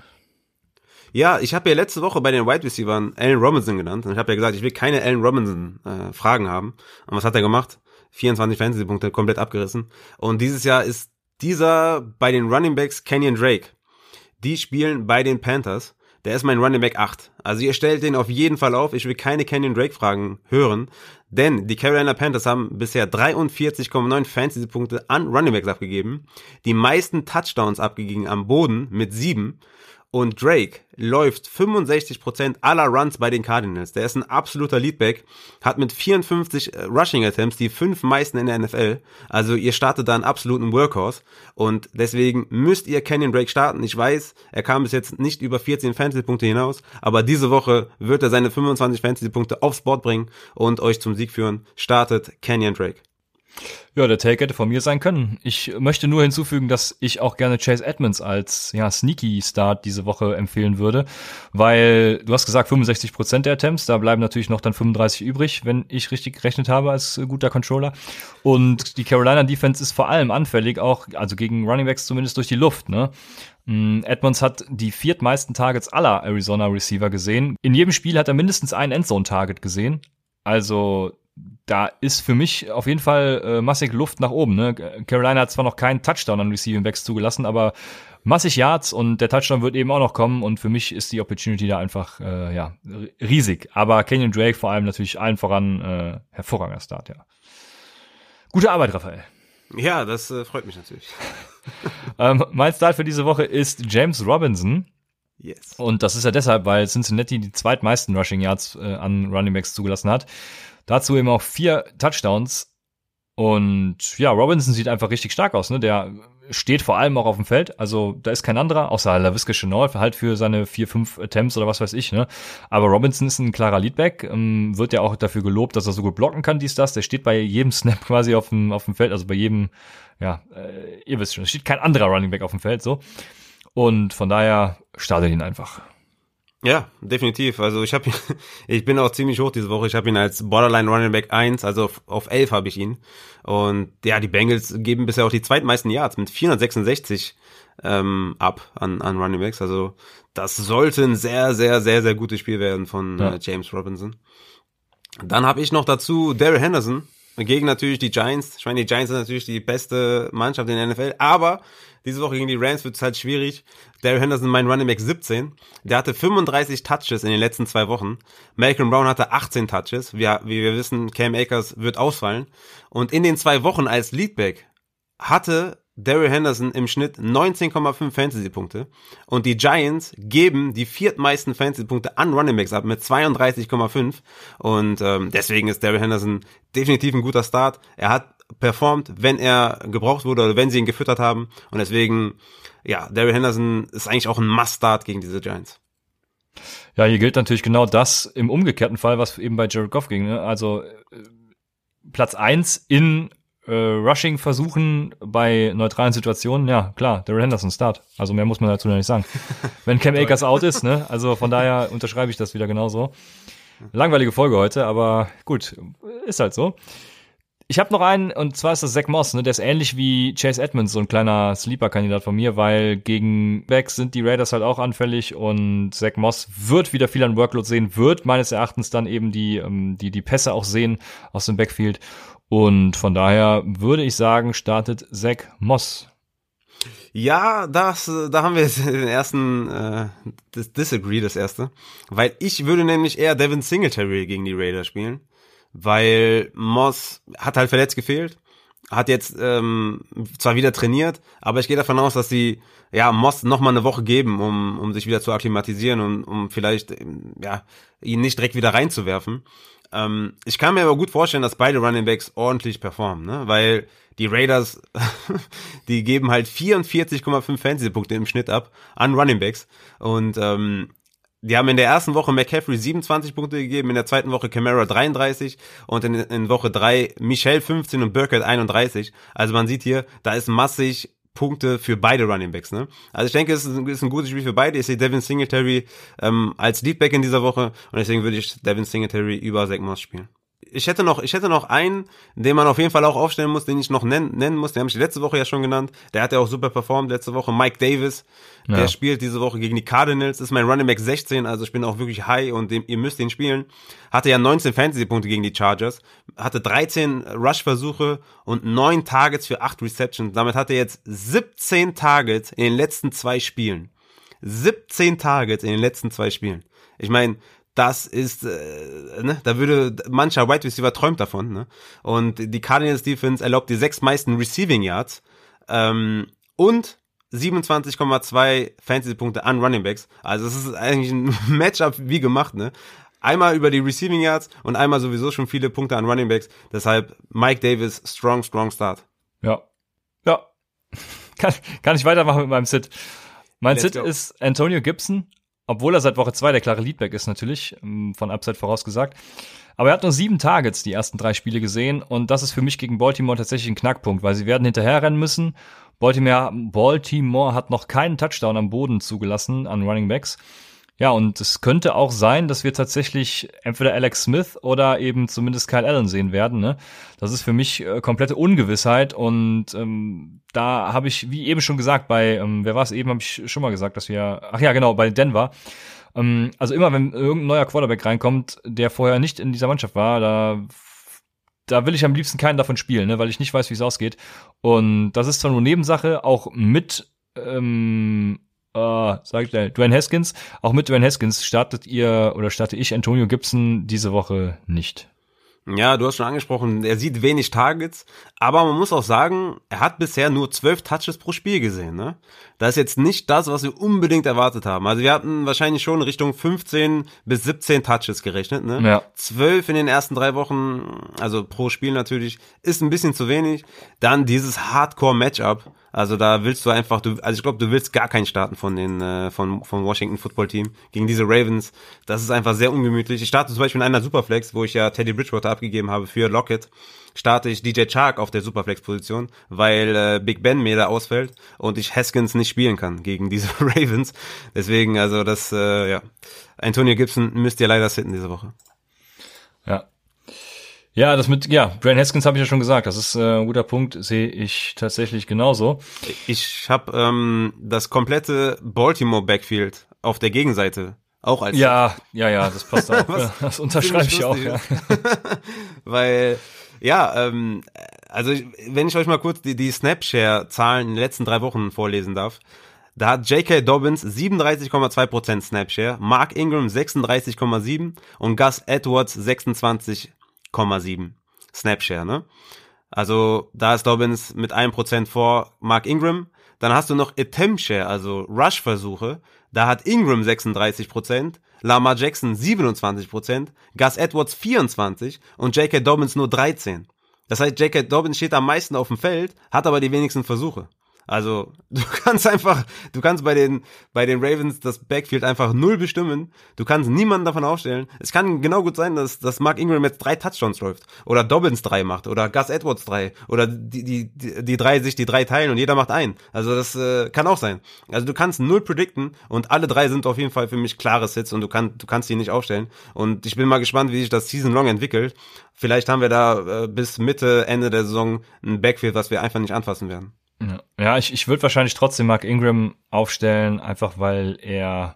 Ja, ich habe ja letzte Woche bei den Wide Receivers Allen Robinson genannt und ich habe ja gesagt, ich will keine Allen Robinson äh, Fragen haben. Und was hat er gemacht? 24 Fantasy-Punkte komplett abgerissen. Und dieses Jahr ist dieser bei den Running Backs Kenyon Drake. Die spielen bei den Panthers. Der ist mein Running Back 8. Also ihr stellt den auf jeden Fall auf. Ich will keine Kenyon Drake Fragen hören. Denn die Carolina Panthers haben bisher 43,9 Fantasy-Punkte an Running Backs abgegeben. Die meisten Touchdowns abgegeben am Boden mit sieben. Und Drake läuft 65% aller Runs bei den Cardinals. Der ist ein absoluter Leadback, hat mit 54 äh, Rushing Attempts die fünf meisten in der NFL. Also ihr startet da einen absoluten Workhorse und deswegen müsst ihr Kenyon Drake starten. Ich weiß, er kam bis jetzt nicht über 14 Fantasy-Punkte hinaus, aber diese Woche wird er seine 25 Fantasy-Punkte aufs Board bringen und euch zum Sieg führen. Startet Kenyon Drake. Ja, der Take hätte von mir sein können. Ich möchte nur hinzufügen, dass ich auch gerne Chase Edmonds als ja, Sneaky Start diese Woche empfehlen würde, weil du hast gesagt 65 Prozent der Attempts, da bleiben natürlich noch dann 35 übrig, wenn ich richtig gerechnet habe als guter Controller. Und die Carolina Defense ist vor allem anfällig, auch also gegen Running Backs zumindest durch die Luft. Ne? Mm, Edmonds hat die viertmeisten Targets aller Arizona Receiver gesehen. In jedem Spiel hat er mindestens ein Endzone-Target gesehen. Also da ist für mich auf jeden Fall äh, massig Luft nach oben. Ne? Carolina hat zwar noch keinen Touchdown an Receiving Backs zugelassen, aber massig Yards und der Touchdown wird eben auch noch kommen und für mich ist die Opportunity da einfach äh, ja riesig. Aber Kenyon Drake vor allem natürlich allen voran äh, hervorragender Start, ja. Gute Arbeit, Raphael. Ja, das äh, freut mich natürlich. ähm, mein Start für diese Woche ist James Robinson. Yes. Und das ist ja deshalb, weil Cincinnati die zweitmeisten Rushing Yards äh, an Running Backs zugelassen hat. Dazu eben auch vier Touchdowns. Und ja, Robinson sieht einfach richtig stark aus, ne? Der steht vor allem auch auf dem Feld. Also da ist kein anderer, außer LaVisca Chenault, halt für seine vier, fünf Attempts oder was weiß ich. Ne? Aber Robinson ist ein klarer Leadback, ähm, wird ja auch dafür gelobt, dass er so gut blocken kann, dies, das. Der steht bei jedem Snap quasi auf dem, auf dem Feld, also bei jedem, ja, äh, ihr wisst schon, es steht kein anderer Running Back auf dem Feld, so. Und von daher startet ihn einfach. Ja, definitiv. Also ich habe ich bin auch ziemlich hoch diese Woche. Ich habe ihn als Borderline Running Back 1, also auf, auf 11 habe ich ihn. Und ja, die Bengals geben bisher auch die zweitmeisten Yards mit 466 ähm, ab an, an Running Backs. Also das sollte ein sehr, sehr, sehr, sehr gutes Spiel werden von ja. äh, James Robinson. Dann habe ich noch dazu Daryl Henderson gegen natürlich die Giants. Ich meine, die Giants sind natürlich die beste Mannschaft in der NFL, aber diese Woche gegen die Rams wird es halt schwierig. Daryl Henderson, mein Running Back 17. Der hatte 35 Touches in den letzten zwei Wochen. Malcolm Brown hatte 18 Touches. Wie, wie wir wissen, Cam Akers wird ausfallen. Und in den zwei Wochen als Leadback hatte Daryl Henderson im Schnitt 19,5 Fantasy-Punkte und die Giants geben die viertmeisten Fantasy-Punkte an Running Backs ab mit 32,5 und ähm, deswegen ist Daryl Henderson definitiv ein guter Start. Er hat performt, wenn er gebraucht wurde oder wenn sie ihn gefüttert haben. Und deswegen, ja, Daryl Henderson ist eigentlich auch ein Must-Start gegen diese Giants. Ja, hier gilt natürlich genau das im umgekehrten Fall, was eben bei Jared Goff ging. Ne? Also äh, Platz eins in äh, Rushing versuchen bei neutralen Situationen, ja, klar, Daryl Henderson Start. Also mehr muss man dazu nicht sagen. Wenn Cam Akers out ist, ne? Also von daher unterschreibe ich das wieder genauso. Langweilige Folge heute, aber gut, ist halt so. Ich habe noch einen, und zwar ist das Zach Moss, ne? Der ist ähnlich wie Chase Edmonds, so ein kleiner Sleeper-Kandidat von mir, weil gegen Backs sind die Raiders halt auch anfällig und Zach Moss wird wieder viel an Workload sehen, wird meines Erachtens dann eben die, ähm, die, die Pässe auch sehen aus dem Backfield. Und von daher würde ich sagen, startet Zach Moss. Ja, das, da haben wir jetzt den ersten äh, das Disagree, das erste. Weil ich würde nämlich eher Devin Singletary gegen die Raiders spielen weil Moss hat halt verletzt gefehlt, hat jetzt ähm, zwar wieder trainiert, aber ich gehe davon aus, dass sie ja Moss noch mal eine Woche geben, um um sich wieder zu akklimatisieren und um vielleicht ja ihn nicht direkt wieder reinzuwerfen. Ähm, ich kann mir aber gut vorstellen, dass beide Running Backs ordentlich performen, ne? weil die Raiders, die geben halt 44,5 Fantasy-Punkte im Schnitt ab an Running Backs und ähm, die haben in der ersten Woche McCaffrey 27 Punkte gegeben, in der zweiten Woche Camara 33 und in, in Woche 3 Michelle 15 und Burkett 31. Also man sieht hier, da ist massig Punkte für beide Running Backs. Ne? Also ich denke, es ist ein, ist ein gutes Spiel für beide. Ich sehe Devin Singletary ähm, als Leadback in dieser Woche und deswegen würde ich Devin Singletary über Zach Moss spielen ich hätte noch, ich hätte noch einen, den man auf jeden Fall auch aufstellen muss, den ich noch nennen, nennen muss. Den habe ich letzte Woche ja schon genannt. Der hat ja auch super performt letzte Woche. Mike Davis, ja. der spielt diese Woche gegen die Cardinals, ist mein Running Back 16, also ich bin auch wirklich high und dem, ihr müsst ihn spielen. Hatte ja 19 Fantasy-Punkte gegen die Chargers, hatte 13 Rush-Versuche und 9 Targets für 8 Receptions. Damit hat er jetzt 17 Targets in den letzten zwei Spielen. 17 Targets in den letzten zwei Spielen. Ich meine, das ist, äh, ne, da würde mancher Wide Receiver träumt davon, ne? Und die Cardinals Defense erlaubt die sechs meisten Receiving Yards ähm, und 27,2 Fantasy-Punkte an Running Backs. Also es ist eigentlich ein Matchup wie gemacht, ne? Einmal über die Receiving Yards und einmal sowieso schon viele Punkte an Running Backs. Deshalb Mike Davis, strong, strong Start. Ja. Ja. kann, kann ich weitermachen mit meinem Sit. Mein Let's Sit go. ist Antonio Gibson obwohl er seit Woche zwei der klare Leadback ist natürlich, ähm, von Upside vorausgesagt. Aber er hat nur sieben Targets die ersten drei Spiele gesehen und das ist für mich gegen Baltimore tatsächlich ein Knackpunkt, weil sie werden hinterherrennen müssen. Baltimore, Baltimore hat noch keinen Touchdown am Boden zugelassen an Running Backs. Ja, und es könnte auch sein, dass wir tatsächlich entweder Alex Smith oder eben zumindest Kyle Allen sehen werden. Ne? Das ist für mich äh, komplette Ungewissheit und ähm, da habe ich, wie eben schon gesagt, bei, ähm, wer war es eben, habe ich schon mal gesagt, dass wir, ach ja, genau, bei Denver. Ähm, also immer, wenn irgendein neuer Quarterback reinkommt, der vorher nicht in dieser Mannschaft war, da da will ich am liebsten keinen davon spielen, ne, weil ich nicht weiß, wie es ausgeht. Und das ist zwar nur Nebensache, auch mit ähm, äh, sag ich schnell, Dwayne Haskins. Auch mit Dwayne Haskins startet ihr oder starte ich Antonio Gibson diese Woche nicht. Ja, du hast schon angesprochen, er sieht wenig Targets, aber man muss auch sagen, er hat bisher nur zwölf Touches pro Spiel gesehen. Ne? Das ist jetzt nicht das, was wir unbedingt erwartet haben. Also wir hatten wahrscheinlich schon Richtung 15 bis 17 Touches gerechnet. Ne? Ja. 12 in den ersten drei Wochen, also pro Spiel natürlich, ist ein bisschen zu wenig. Dann dieses Hardcore-Matchup also da willst du einfach, du, also ich glaube, du willst gar keinen starten von den äh, von vom Washington Football Team gegen diese Ravens. Das ist einfach sehr ungemütlich. Ich starte zum Beispiel in einer Superflex, wo ich ja Teddy Bridgewater abgegeben habe für Lockett. Starte ich DJ Chark auf der Superflex-Position, weil äh, Big Ben mir da ausfällt und ich Haskins nicht spielen kann gegen diese Ravens. Deswegen, also das, äh, ja, Antonio Gibson müsst ihr leider sitten diese Woche. Ja, ja, das mit, ja, Brian Haskins habe ich ja schon gesagt. Das ist äh, ein guter Punkt, sehe ich tatsächlich genauso. Ich habe ähm, das komplette Baltimore Backfield auf der Gegenseite auch als. Ja, ja, ja, das passt auch. das unterschreibe ich auch. Ja. Weil, ja, ähm, also wenn ich euch mal kurz die, die Snapshare-Zahlen in den letzten drei Wochen vorlesen darf. Da hat J.K. Dobbins 37,2% Snapshare, Mark Ingram 36,7 und Gus Edwards 26 7,7 Snapshare, ne? Also da ist Dobbins mit einem Prozent vor Mark Ingram. Dann hast du noch Attempt Share, also Rush-Versuche. Da hat Ingram 36 Prozent, Lamar Jackson 27 Prozent, Gus Edwards 24 und J.K. Dobbins nur 13. Das heißt, J.K. Dobbins steht am meisten auf dem Feld, hat aber die wenigsten Versuche. Also, du kannst einfach, du kannst bei den, bei den Ravens das Backfield einfach null bestimmen. Du kannst niemanden davon aufstellen. Es kann genau gut sein, dass, dass Mark Ingram jetzt drei Touchdowns läuft. Oder Dobbins drei macht. Oder Gus Edwards drei. Oder die, die, die, die drei sich die drei teilen und jeder macht einen. Also, das äh, kann auch sein. Also, du kannst null predikten und alle drei sind auf jeden Fall für mich klare Sits und du, kann, du kannst die nicht aufstellen. Und ich bin mal gespannt, wie sich das Season Long entwickelt. Vielleicht haben wir da äh, bis Mitte, Ende der Saison ein Backfield, was wir einfach nicht anfassen werden. Ja, ich, ich würde wahrscheinlich trotzdem Mark Ingram aufstellen, einfach weil er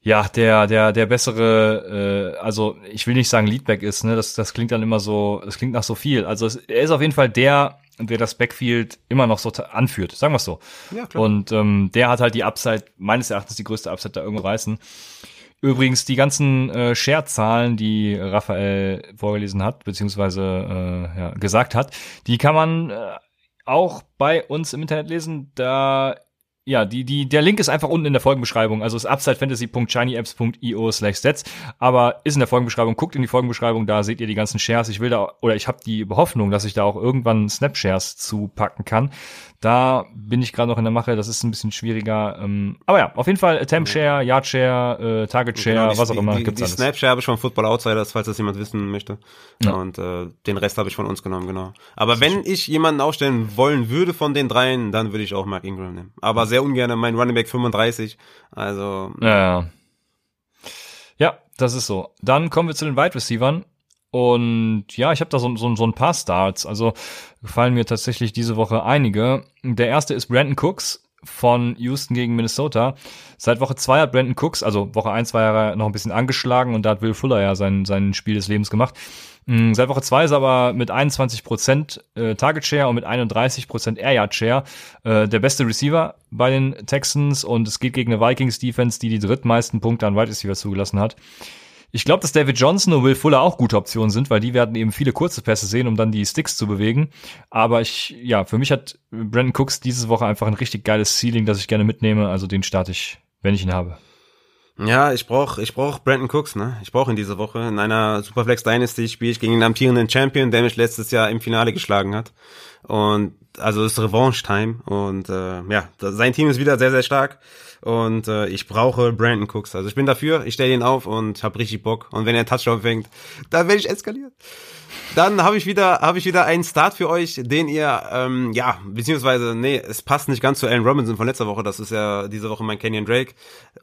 ja der der der bessere, äh, also ich will nicht sagen Leadback ist, ne? Das das klingt dann immer so, das klingt nach so viel. Also es, er ist auf jeden Fall der, der das Backfield immer noch so anführt, sagen wir so. Ja, klar. Und ähm, der hat halt die Upside, meines Erachtens die größte Upside da irgendwo reißen. Übrigens, die ganzen äh, Share-Zahlen, die Raphael vorgelesen hat, beziehungsweise äh, ja, gesagt hat, die kann man äh, auch bei uns im Internet lesen. Da ja, die, die, der Link ist einfach unten in der Folgenbeschreibung. Also ist upsidefantasy.shinyapps.io slash sets. Aber ist in der Folgenbeschreibung. Guckt in die Folgenbeschreibung, da seht ihr die ganzen Shares. Ich will da, oder ich habe die Hoffnung, dass ich da auch irgendwann Snapshares zupacken kann. Da bin ich gerade noch in der Mache, das ist ein bisschen schwieriger. Ähm, aber ja, auf jeden Fall Attempt Share, Yard Share, äh, Target Share, genau, was auch immer. Die, gibt's die alles. Snap Share habe ich von Football Outsiders, falls das jemand wissen möchte. Ja. Und äh, den Rest habe ich von uns genommen, genau. Aber wenn ich jemanden aufstellen wollen würde von den dreien, dann würde ich auch Mark Ingram nehmen. Aber sehr ungern mein Running Back 35. Also. Ja, ja. Ja, das ist so. Dann kommen wir zu den Wide Receivers. Und ja, ich habe da so, so, so ein paar Starts. Also gefallen mir tatsächlich diese Woche einige. Der erste ist Brandon Cooks von Houston gegen Minnesota. Seit Woche zwei hat Brandon Cooks, also Woche eins war er noch ein bisschen angeschlagen und da hat Will Fuller ja sein, sein Spiel des Lebens gemacht. Mm, seit Woche zwei ist er aber mit 21% äh, Target Share und mit 31% Air Yard Share äh, der beste Receiver bei den Texans und es geht gegen eine Vikings Defense, die die drittmeisten Punkte an Wide Receiver zugelassen hat. Ich glaube, dass David Johnson und Will Fuller auch gute Optionen sind, weil die werden eben viele kurze Pässe sehen, um dann die Sticks zu bewegen. Aber ich, ja, für mich hat Brandon Cooks diese Woche einfach ein richtig geiles Ceiling, das ich gerne mitnehme. Also den starte ich, wenn ich ihn habe. Ja, ich brauch, ich brauch Brandon Cooks, ne? Ich brauche ihn diese Woche. In einer Superflex Dynasty spiele ich gegen den amtierenden Champion, der mich letztes Jahr im Finale geschlagen hat. Und also ist Revanche-Time. Und äh, ja, sein Team ist wieder sehr, sehr stark. Und äh, ich brauche Brandon Cooks. Also ich bin dafür, ich stelle ihn auf und habe richtig Bock. Und wenn er Touchdown fängt, dann werde ich eskalieren. Dann habe ich wieder habe ich wieder einen Start für euch, den ihr ähm, ja beziehungsweise nee, es passt nicht ganz zu Allen Robinson von letzter Woche. Das ist ja diese Woche mein Kenyon Drake.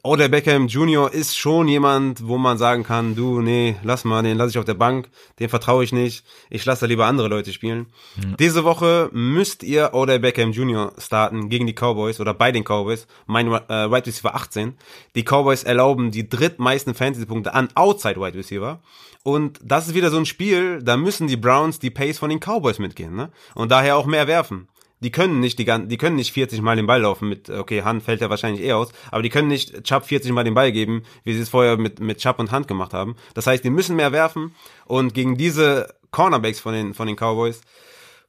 Oder Beckham Jr. ist schon jemand, wo man sagen kann, du nee, lass mal, den lasse ich auf der Bank, den vertraue ich nicht. Ich lasse da lieber andere Leute spielen. Mhm. Diese Woche müsst ihr Oder Beckham Jr. starten gegen die Cowboys oder bei den Cowboys. Mein äh, Wide Receiver 18. Die Cowboys erlauben die drittmeisten Fantasy-Punkte an Outside Wide Receiver. Und das ist wieder so ein Spiel, da müssen die Browns die Pace von den Cowboys mitgehen, ne? Und daher auch mehr werfen. die können nicht die, die können nicht 40 Mal den Ball laufen mit, okay, Hand fällt ja wahrscheinlich eh aus, aber die können nicht Chubb 40 Mal den Ball geben, wie sie es vorher mit, mit Chubb und Hand gemacht haben. Das heißt, die müssen mehr werfen und gegen diese Cornerbacks von den, von den Cowboys,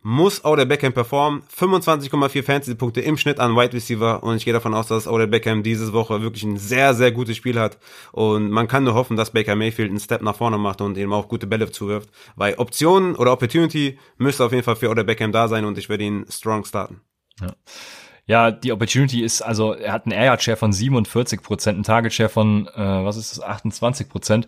muss Odell Beckham performen. 25,4 Fantasy-Punkte im Schnitt an Wide Receiver und ich gehe davon aus, dass Odell Beckham diese Woche wirklich ein sehr, sehr gutes Spiel hat und man kann nur hoffen, dass Baker Mayfield einen Step nach vorne macht und ihm auch gute Bälle zuwirft, weil Optionen oder Opportunity müsste auf jeden Fall für Odell Beckham da sein und ich werde ihn strong starten. Ja. Ja, die Opportunity ist, also er hat einen Air Share von 47 Prozent, einen Target Share von, äh, was ist das, 28 Prozent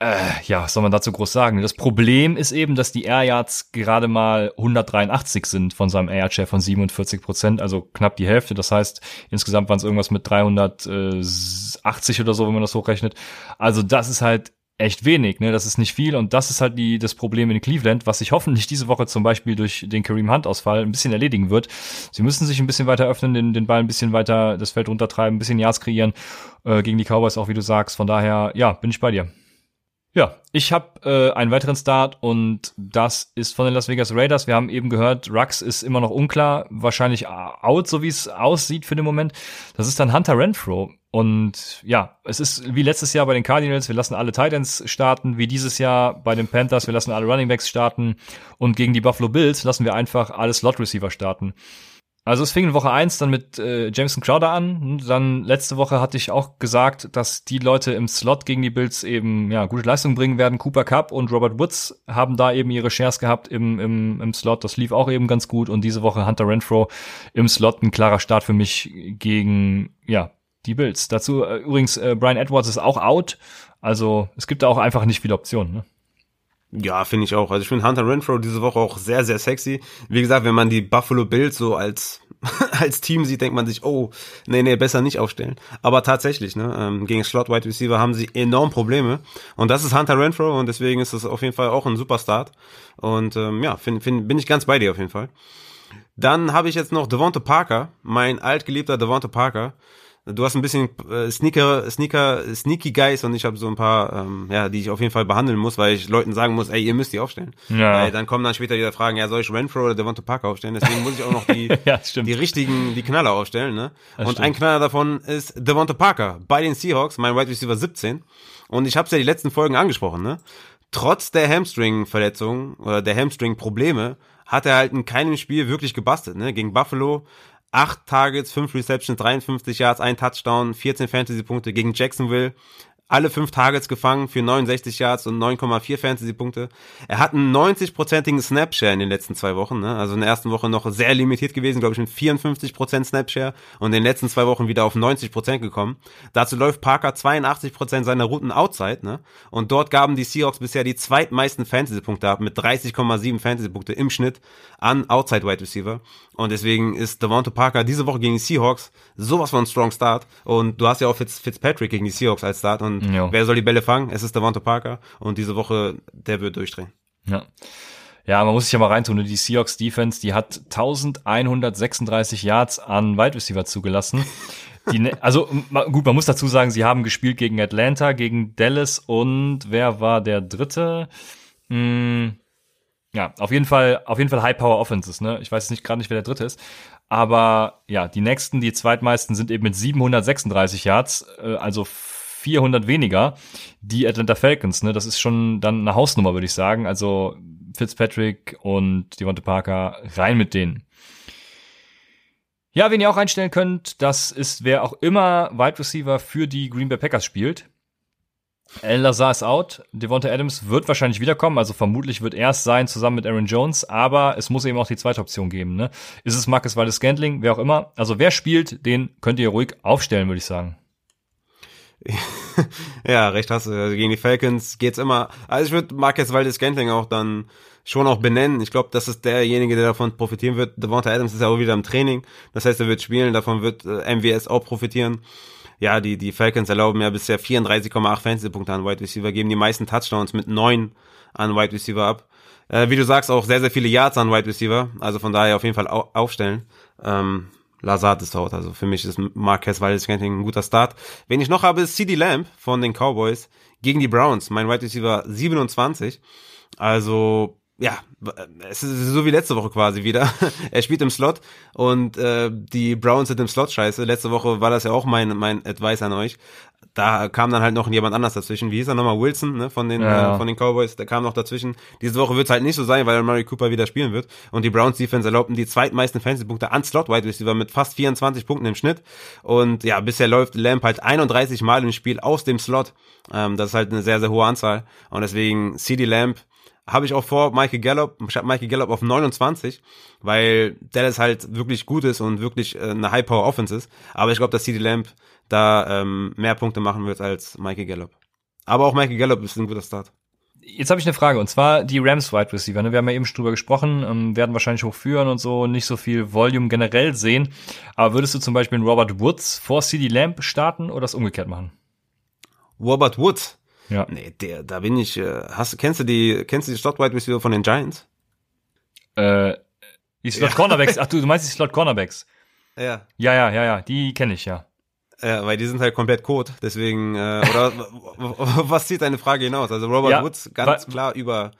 äh, ja, was soll man dazu groß sagen? Das Problem ist eben, dass die Air Yards gerade mal 183 sind von seinem Air Share von 47 Prozent, also knapp die Hälfte. Das heißt, insgesamt waren es irgendwas mit 380 oder so, wenn man das hochrechnet. Also das ist halt echt wenig, ne? Das ist nicht viel und das ist halt die, das Problem in Cleveland, was sich hoffentlich diese Woche zum Beispiel durch den Kareem Hunt-Ausfall ein bisschen erledigen wird. Sie müssen sich ein bisschen weiter öffnen, den, den Ball ein bisschen weiter das Feld runtertreiben, ein bisschen Yards kreieren äh, gegen die Cowboys auch, wie du sagst. Von daher, ja, bin ich bei dir. Ja, ich habe äh, einen weiteren Start und das ist von den Las Vegas Raiders. Wir haben eben gehört, Rux ist immer noch unklar, wahrscheinlich out, so wie es aussieht für den Moment. Das ist dann Hunter Renfro. Und ja, es ist wie letztes Jahr bei den Cardinals, wir lassen alle Titans starten, wie dieses Jahr bei den Panthers, wir lassen alle Running Backs starten und gegen die Buffalo Bills lassen wir einfach alle Slot Receiver starten. Also es fing in Woche eins dann mit äh, Jameson Crowder an. Dann letzte Woche hatte ich auch gesagt, dass die Leute im Slot gegen die Bills eben ja gute Leistung bringen werden. Cooper Cup und Robert Woods haben da eben ihre Shares gehabt im, im, im Slot. Das lief auch eben ganz gut. Und diese Woche Hunter Renfro im Slot ein klarer Start für mich gegen ja die Bills. Dazu äh, übrigens äh, Brian Edwards ist auch out. Also es gibt da auch einfach nicht viele Optionen. Ne? Ja, finde ich auch. Also ich finde Hunter Renfro diese Woche auch sehr, sehr sexy. Wie gesagt, wenn man die Buffalo Bills so als, als Team sieht, denkt man sich, oh, nee, nee, besser nicht aufstellen. Aber tatsächlich, ne, ähm, gegen Slot Wide Receiver haben sie enorm Probleme. Und das ist Hunter Renfro und deswegen ist das auf jeden Fall auch ein super Start. Und ähm, ja, find, find, bin ich ganz bei dir auf jeden Fall. Dann habe ich jetzt noch Devonta Parker, mein altgeliebter Devonta Parker. Du hast ein bisschen äh, Sneaker, Sneaker, Sneaky Guys und ich habe so ein paar, ähm, ja, die ich auf jeden Fall behandeln muss, weil ich Leuten sagen muss, ey, ihr müsst die aufstellen. Ja. Weil dann kommen dann später wieder Fragen, ja, soll ich Renfro oder Devonta Parker aufstellen? Deswegen muss ich auch noch die, ja, die richtigen, die Knaller aufstellen, ne? Das und stimmt. ein Knaller davon ist Devonta Parker bei den Seahawks, mein Wide Receiver 17. Und ich habe es ja die letzten Folgen angesprochen, ne? Trotz der Hamstring-Verletzung oder der Hamstring-Probleme hat er halt in keinem Spiel wirklich gebastelt, ne? Gegen Buffalo 8 Targets, 5 Receptions, 53 Yards, ein Touchdown, 14 Fantasy-Punkte gegen Jacksonville alle fünf Targets gefangen für 69 Yards und 9,4 Fantasy-Punkte. Er hat einen 90-prozentigen Snapshare in den letzten zwei Wochen. Ne? Also in der ersten Woche noch sehr limitiert gewesen, glaube ich, mit 54% Snapshare und in den letzten zwei Wochen wieder auf 90% gekommen. Dazu läuft Parker 82% seiner Routen outside. Ne? Und dort gaben die Seahawks bisher die zweitmeisten Fantasy-Punkte ab mit 30,7 Fantasy-Punkte im Schnitt an Outside Wide Receiver. Und deswegen ist Devonta Parker diese Woche gegen die Seahawks sowas von Strong Start. Und du hast ja auch Fitz, Fitzpatrick gegen die Seahawks als Start. Und jo. wer soll die Bälle fangen? Es ist Devonta Parker. Und diese Woche, der wird durchdrehen. Ja. Ja, man muss sich ja mal reintun. Die Seahawks Defense, die hat 1136 Yards an Wide Receiver zugelassen. Die, ne, also gut, man muss dazu sagen, sie haben gespielt gegen Atlanta, gegen Dallas und wer war der dritte? Hm, ja, auf jeden Fall, auf jeden Fall High Power Offenses, ne? Ich weiß nicht gerade nicht, wer der dritte ist. Aber ja, die nächsten, die zweitmeisten sind eben mit 736 Yards, äh, also 400 weniger. Die Atlanta Falcons, ne? Das ist schon dann eine Hausnummer, würde ich sagen. Also Fitzpatrick und Devonta Parker rein mit denen. Ja, wen ihr auch einstellen könnt, das ist wer auch immer Wide Receiver für die Green Bay Packers spielt. Alan Lazar ist out. Devonta Adams wird wahrscheinlich wiederkommen, also vermutlich wird er es sein, zusammen mit Aaron Jones, aber es muss eben auch die zweite Option geben. Ne? Ist es Marcus Waldes Scantling, wer auch immer. Also wer spielt, den könnt ihr ruhig aufstellen, würde ich sagen. ja, recht hast du. Also gegen die Falcons geht's immer. Also ich würde Marcus Waldes Scantling auch dann schon auch benennen. Ich glaube, das ist derjenige, der davon profitieren wird. Devonta Adams ist ja auch wieder im Training. Das heißt, er wird spielen, davon wird äh, MWS auch profitieren ja, die, die Falcons erlauben ja bisher 34,8 Fantasy-Punkte an Wide Receiver, geben die meisten Touchdowns mit neun an Wide Receiver ab. Äh, wie du sagst, auch sehr, sehr viele Yards an Wide Receiver, also von daher auf jeden Fall au aufstellen. Ähm, Lazard ist out, also für mich ist Marquez Valdez ein guter Start. Wen ich noch habe, ist CD Lamb von den Cowboys gegen die Browns, mein Wide Receiver 27. Also ja, es ist so wie letzte Woche quasi wieder. er spielt im Slot und äh, die Browns sind im Slot scheiße. Letzte Woche war das ja auch mein mein Advice an euch. Da kam dann halt noch jemand anders dazwischen. Wie hieß er nochmal? Wilson, ne, von den ja. äh, von den Cowboys. Der kam noch dazwischen. Diese Woche wird es halt nicht so sein, weil Murray Cooper wieder spielen wird. Und die Browns Defense erlaubten die zweitmeisten Fantasy-Punkte an Slot Wide Receiver mit fast 24 Punkten im Schnitt. Und ja, bisher läuft Lamp halt 31 Mal im Spiel aus dem Slot. Ähm, das ist halt eine sehr, sehr hohe Anzahl. Und deswegen CD Lamp habe ich auch vor Michael Gallup, ich habe Michael Gallup auf 29, weil Dallas halt wirklich gut ist und wirklich äh, eine High-Power-Offense ist. Aber ich glaube, dass CD Lamp da ähm, mehr Punkte machen wird als Michael Gallup. Aber auch Michael Gallup ist ein guter Start. Jetzt habe ich eine Frage und zwar die Rams Wide Receiver. Ne? Wir haben ja eben schon drüber gesprochen, ähm, werden wahrscheinlich hochführen und so, nicht so viel Volume generell sehen. Aber würdest du zum Beispiel einen Robert Woods vor CD Lamp starten oder das umgekehrt machen? Robert Woods? Ja. Nee, der, da bin ich, äh, hast, kennst du die, kennst du die Slot Wide Receiver von den Giants? Äh, die Slot Cornerbacks, ach du, du meinst die Slot Cornerbacks? Ja. Ja, ja, ja, ja, die kenne ich, ja. Ja, weil die sind halt komplett Code, deswegen, äh, oder was zieht deine Frage hinaus? Also Robert ja, Woods ganz klar über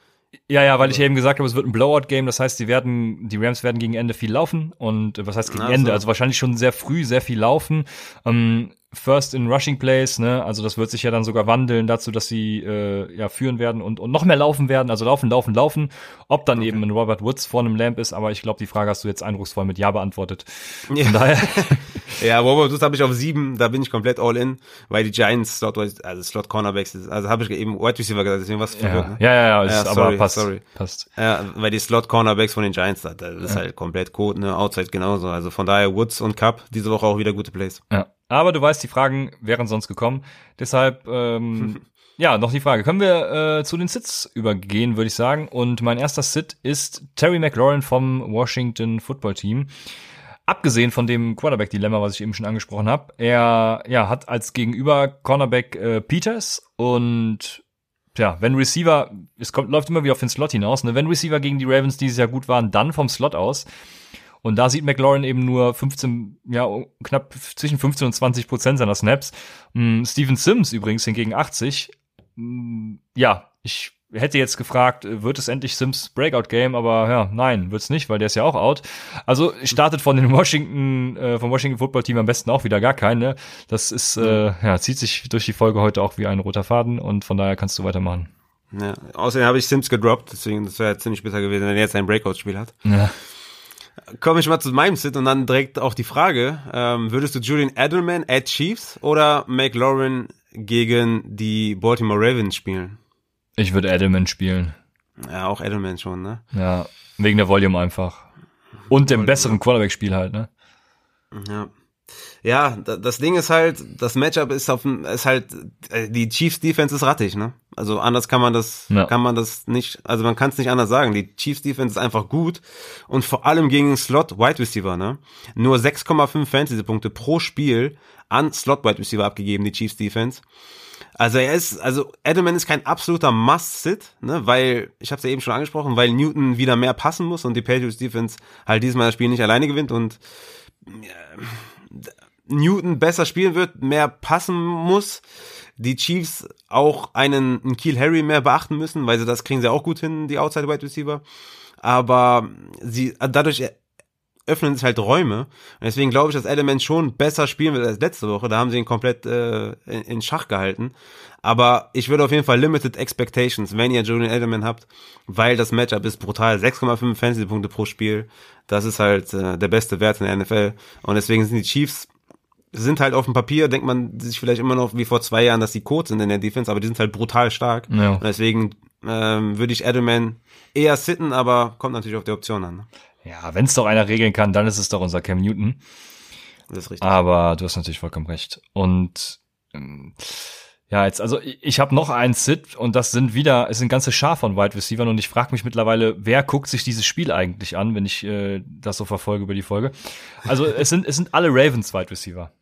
ja, ja, weil ich eben gesagt habe, es wird ein Blowout-Game, das heißt, die werden, die Rams werden gegen Ende viel laufen und äh, was heißt gegen also. Ende? Also wahrscheinlich schon sehr früh sehr viel laufen. Ähm, First in Rushing Plays, ne? Also das wird sich ja dann sogar wandeln dazu, dass sie äh, ja führen werden und, und noch mehr laufen werden, also laufen, laufen, laufen. Ob dann okay. eben ein Robert Woods vor einem Lamp ist, aber ich glaube, die Frage hast du jetzt eindrucksvoll mit Ja beantwortet. Ja. Von daher. ja, Robert Woods habe ich auf sieben, da bin ich komplett all in, weil die Giants Slot, also Slot Cornerbacks, also habe ich eben Wide Receiver gesagt, deswegen was ja. Ne? ja, ja, ja, ist, ja, sorry, aber passt, sorry. passt. Ja, weil die Slot Cornerbacks von den Giants, das ist ja. halt komplett Code, ne? Outside genauso. Also von daher Woods und Cup diese Woche auch wieder gute Plays. Ja. Aber du weißt, die Fragen wären sonst gekommen. Deshalb, ähm, ja, noch die Frage. Können wir äh, zu den Sits übergehen, würde ich sagen. Und mein erster Sit ist Terry McLaurin vom Washington Football Team. Abgesehen von dem Quarterback-Dilemma, was ich eben schon angesprochen habe, er ja, hat als Gegenüber Cornerback äh, Peters und ja, wenn Receiver, es kommt, läuft immer wieder auf den Slot hinaus, ne? wenn Receiver gegen die Ravens dieses Jahr gut waren, dann vom Slot aus. Und da sieht McLaurin eben nur 15, ja, knapp zwischen 15 und 20 Prozent seiner Snaps. Mm, Steven Sims übrigens hingegen 80. Mm, ja, ich hätte jetzt gefragt, wird es endlich Sims Breakout Game, aber ja, nein, wird's nicht, weil der ist ja auch out. Also startet von den Washington äh, vom Washington Football Team am besten auch wieder gar keine. Das ist äh, ja zieht sich durch die Folge heute auch wie ein roter Faden und von daher kannst du weitermachen. Ja, außerdem habe ich Sims gedroppt, deswegen das wäre ziemlich besser gewesen, wenn er jetzt ein Breakout Spiel hat. Ja komme ich mal zu meinem Sit und dann direkt auch die Frage, ähm, würdest du Julian Edelman at Chiefs oder McLaurin gegen die Baltimore Ravens spielen? Ich würde Edelman spielen. Ja, auch Edelman schon, ne? Ja, wegen der Volume einfach. Und dem besseren Quarterback-Spiel halt, ne? Ja. Ja, das Ding ist halt, das Matchup ist auf ist halt äh, die Chiefs Defense ist rattig, ne? Also anders kann man das ja. kann man das nicht, also man kann es nicht anders sagen. Die Chiefs Defense ist einfach gut und vor allem gegen Slot Wide Receiver, ne? Nur 6,5 Fantasy Punkte pro Spiel an Slot Wide Receiver abgegeben, die Chiefs Defense. Also er ist, also Edelman ist kein absoluter Must-Sit, ne, weil, ich habe es ja eben schon angesprochen, weil Newton wieder mehr passen muss und die Patriots Defense halt diesmal das Spiel nicht alleine gewinnt und Newton besser spielen wird, mehr passen muss, die Chiefs auch einen, einen Kiel Harry mehr beachten müssen, weil sie das kriegen sie auch gut hin, die Outside Wide Receiver. Aber sie, dadurch öffnen sich halt Räume. Und deswegen glaube ich, dass Element schon besser spielen wird als letzte Woche. Da haben sie ihn komplett äh, in, in Schach gehalten. Aber ich würde auf jeden Fall Limited Expectations, wenn ihr Julian Edelman habt, weil das Matchup ist brutal. 6,5 Fantasy-Punkte pro Spiel. Das ist halt äh, der beste Wert in der NFL. Und deswegen sind die Chiefs sind halt auf dem Papier, denkt man sich vielleicht immer noch wie vor zwei Jahren, dass die Codes sind in der Defense, aber die sind halt brutal stark. Ja. Und deswegen ähm, würde ich Edelman eher sitten, aber kommt natürlich auf die Option an. Ne? Ja, wenn es doch einer regeln kann, dann ist es doch unser Cam Newton. Das ist richtig. Aber du hast natürlich vollkommen recht. Und ähm, ja, jetzt, also ich, ich habe noch einen Sit und das sind wieder, es sind ganze Schar von Wide Receivers und ich frage mich mittlerweile, wer guckt sich dieses Spiel eigentlich an, wenn ich äh, das so verfolge über die Folge. Also es sind, es sind alle Ravens Wide Receiver.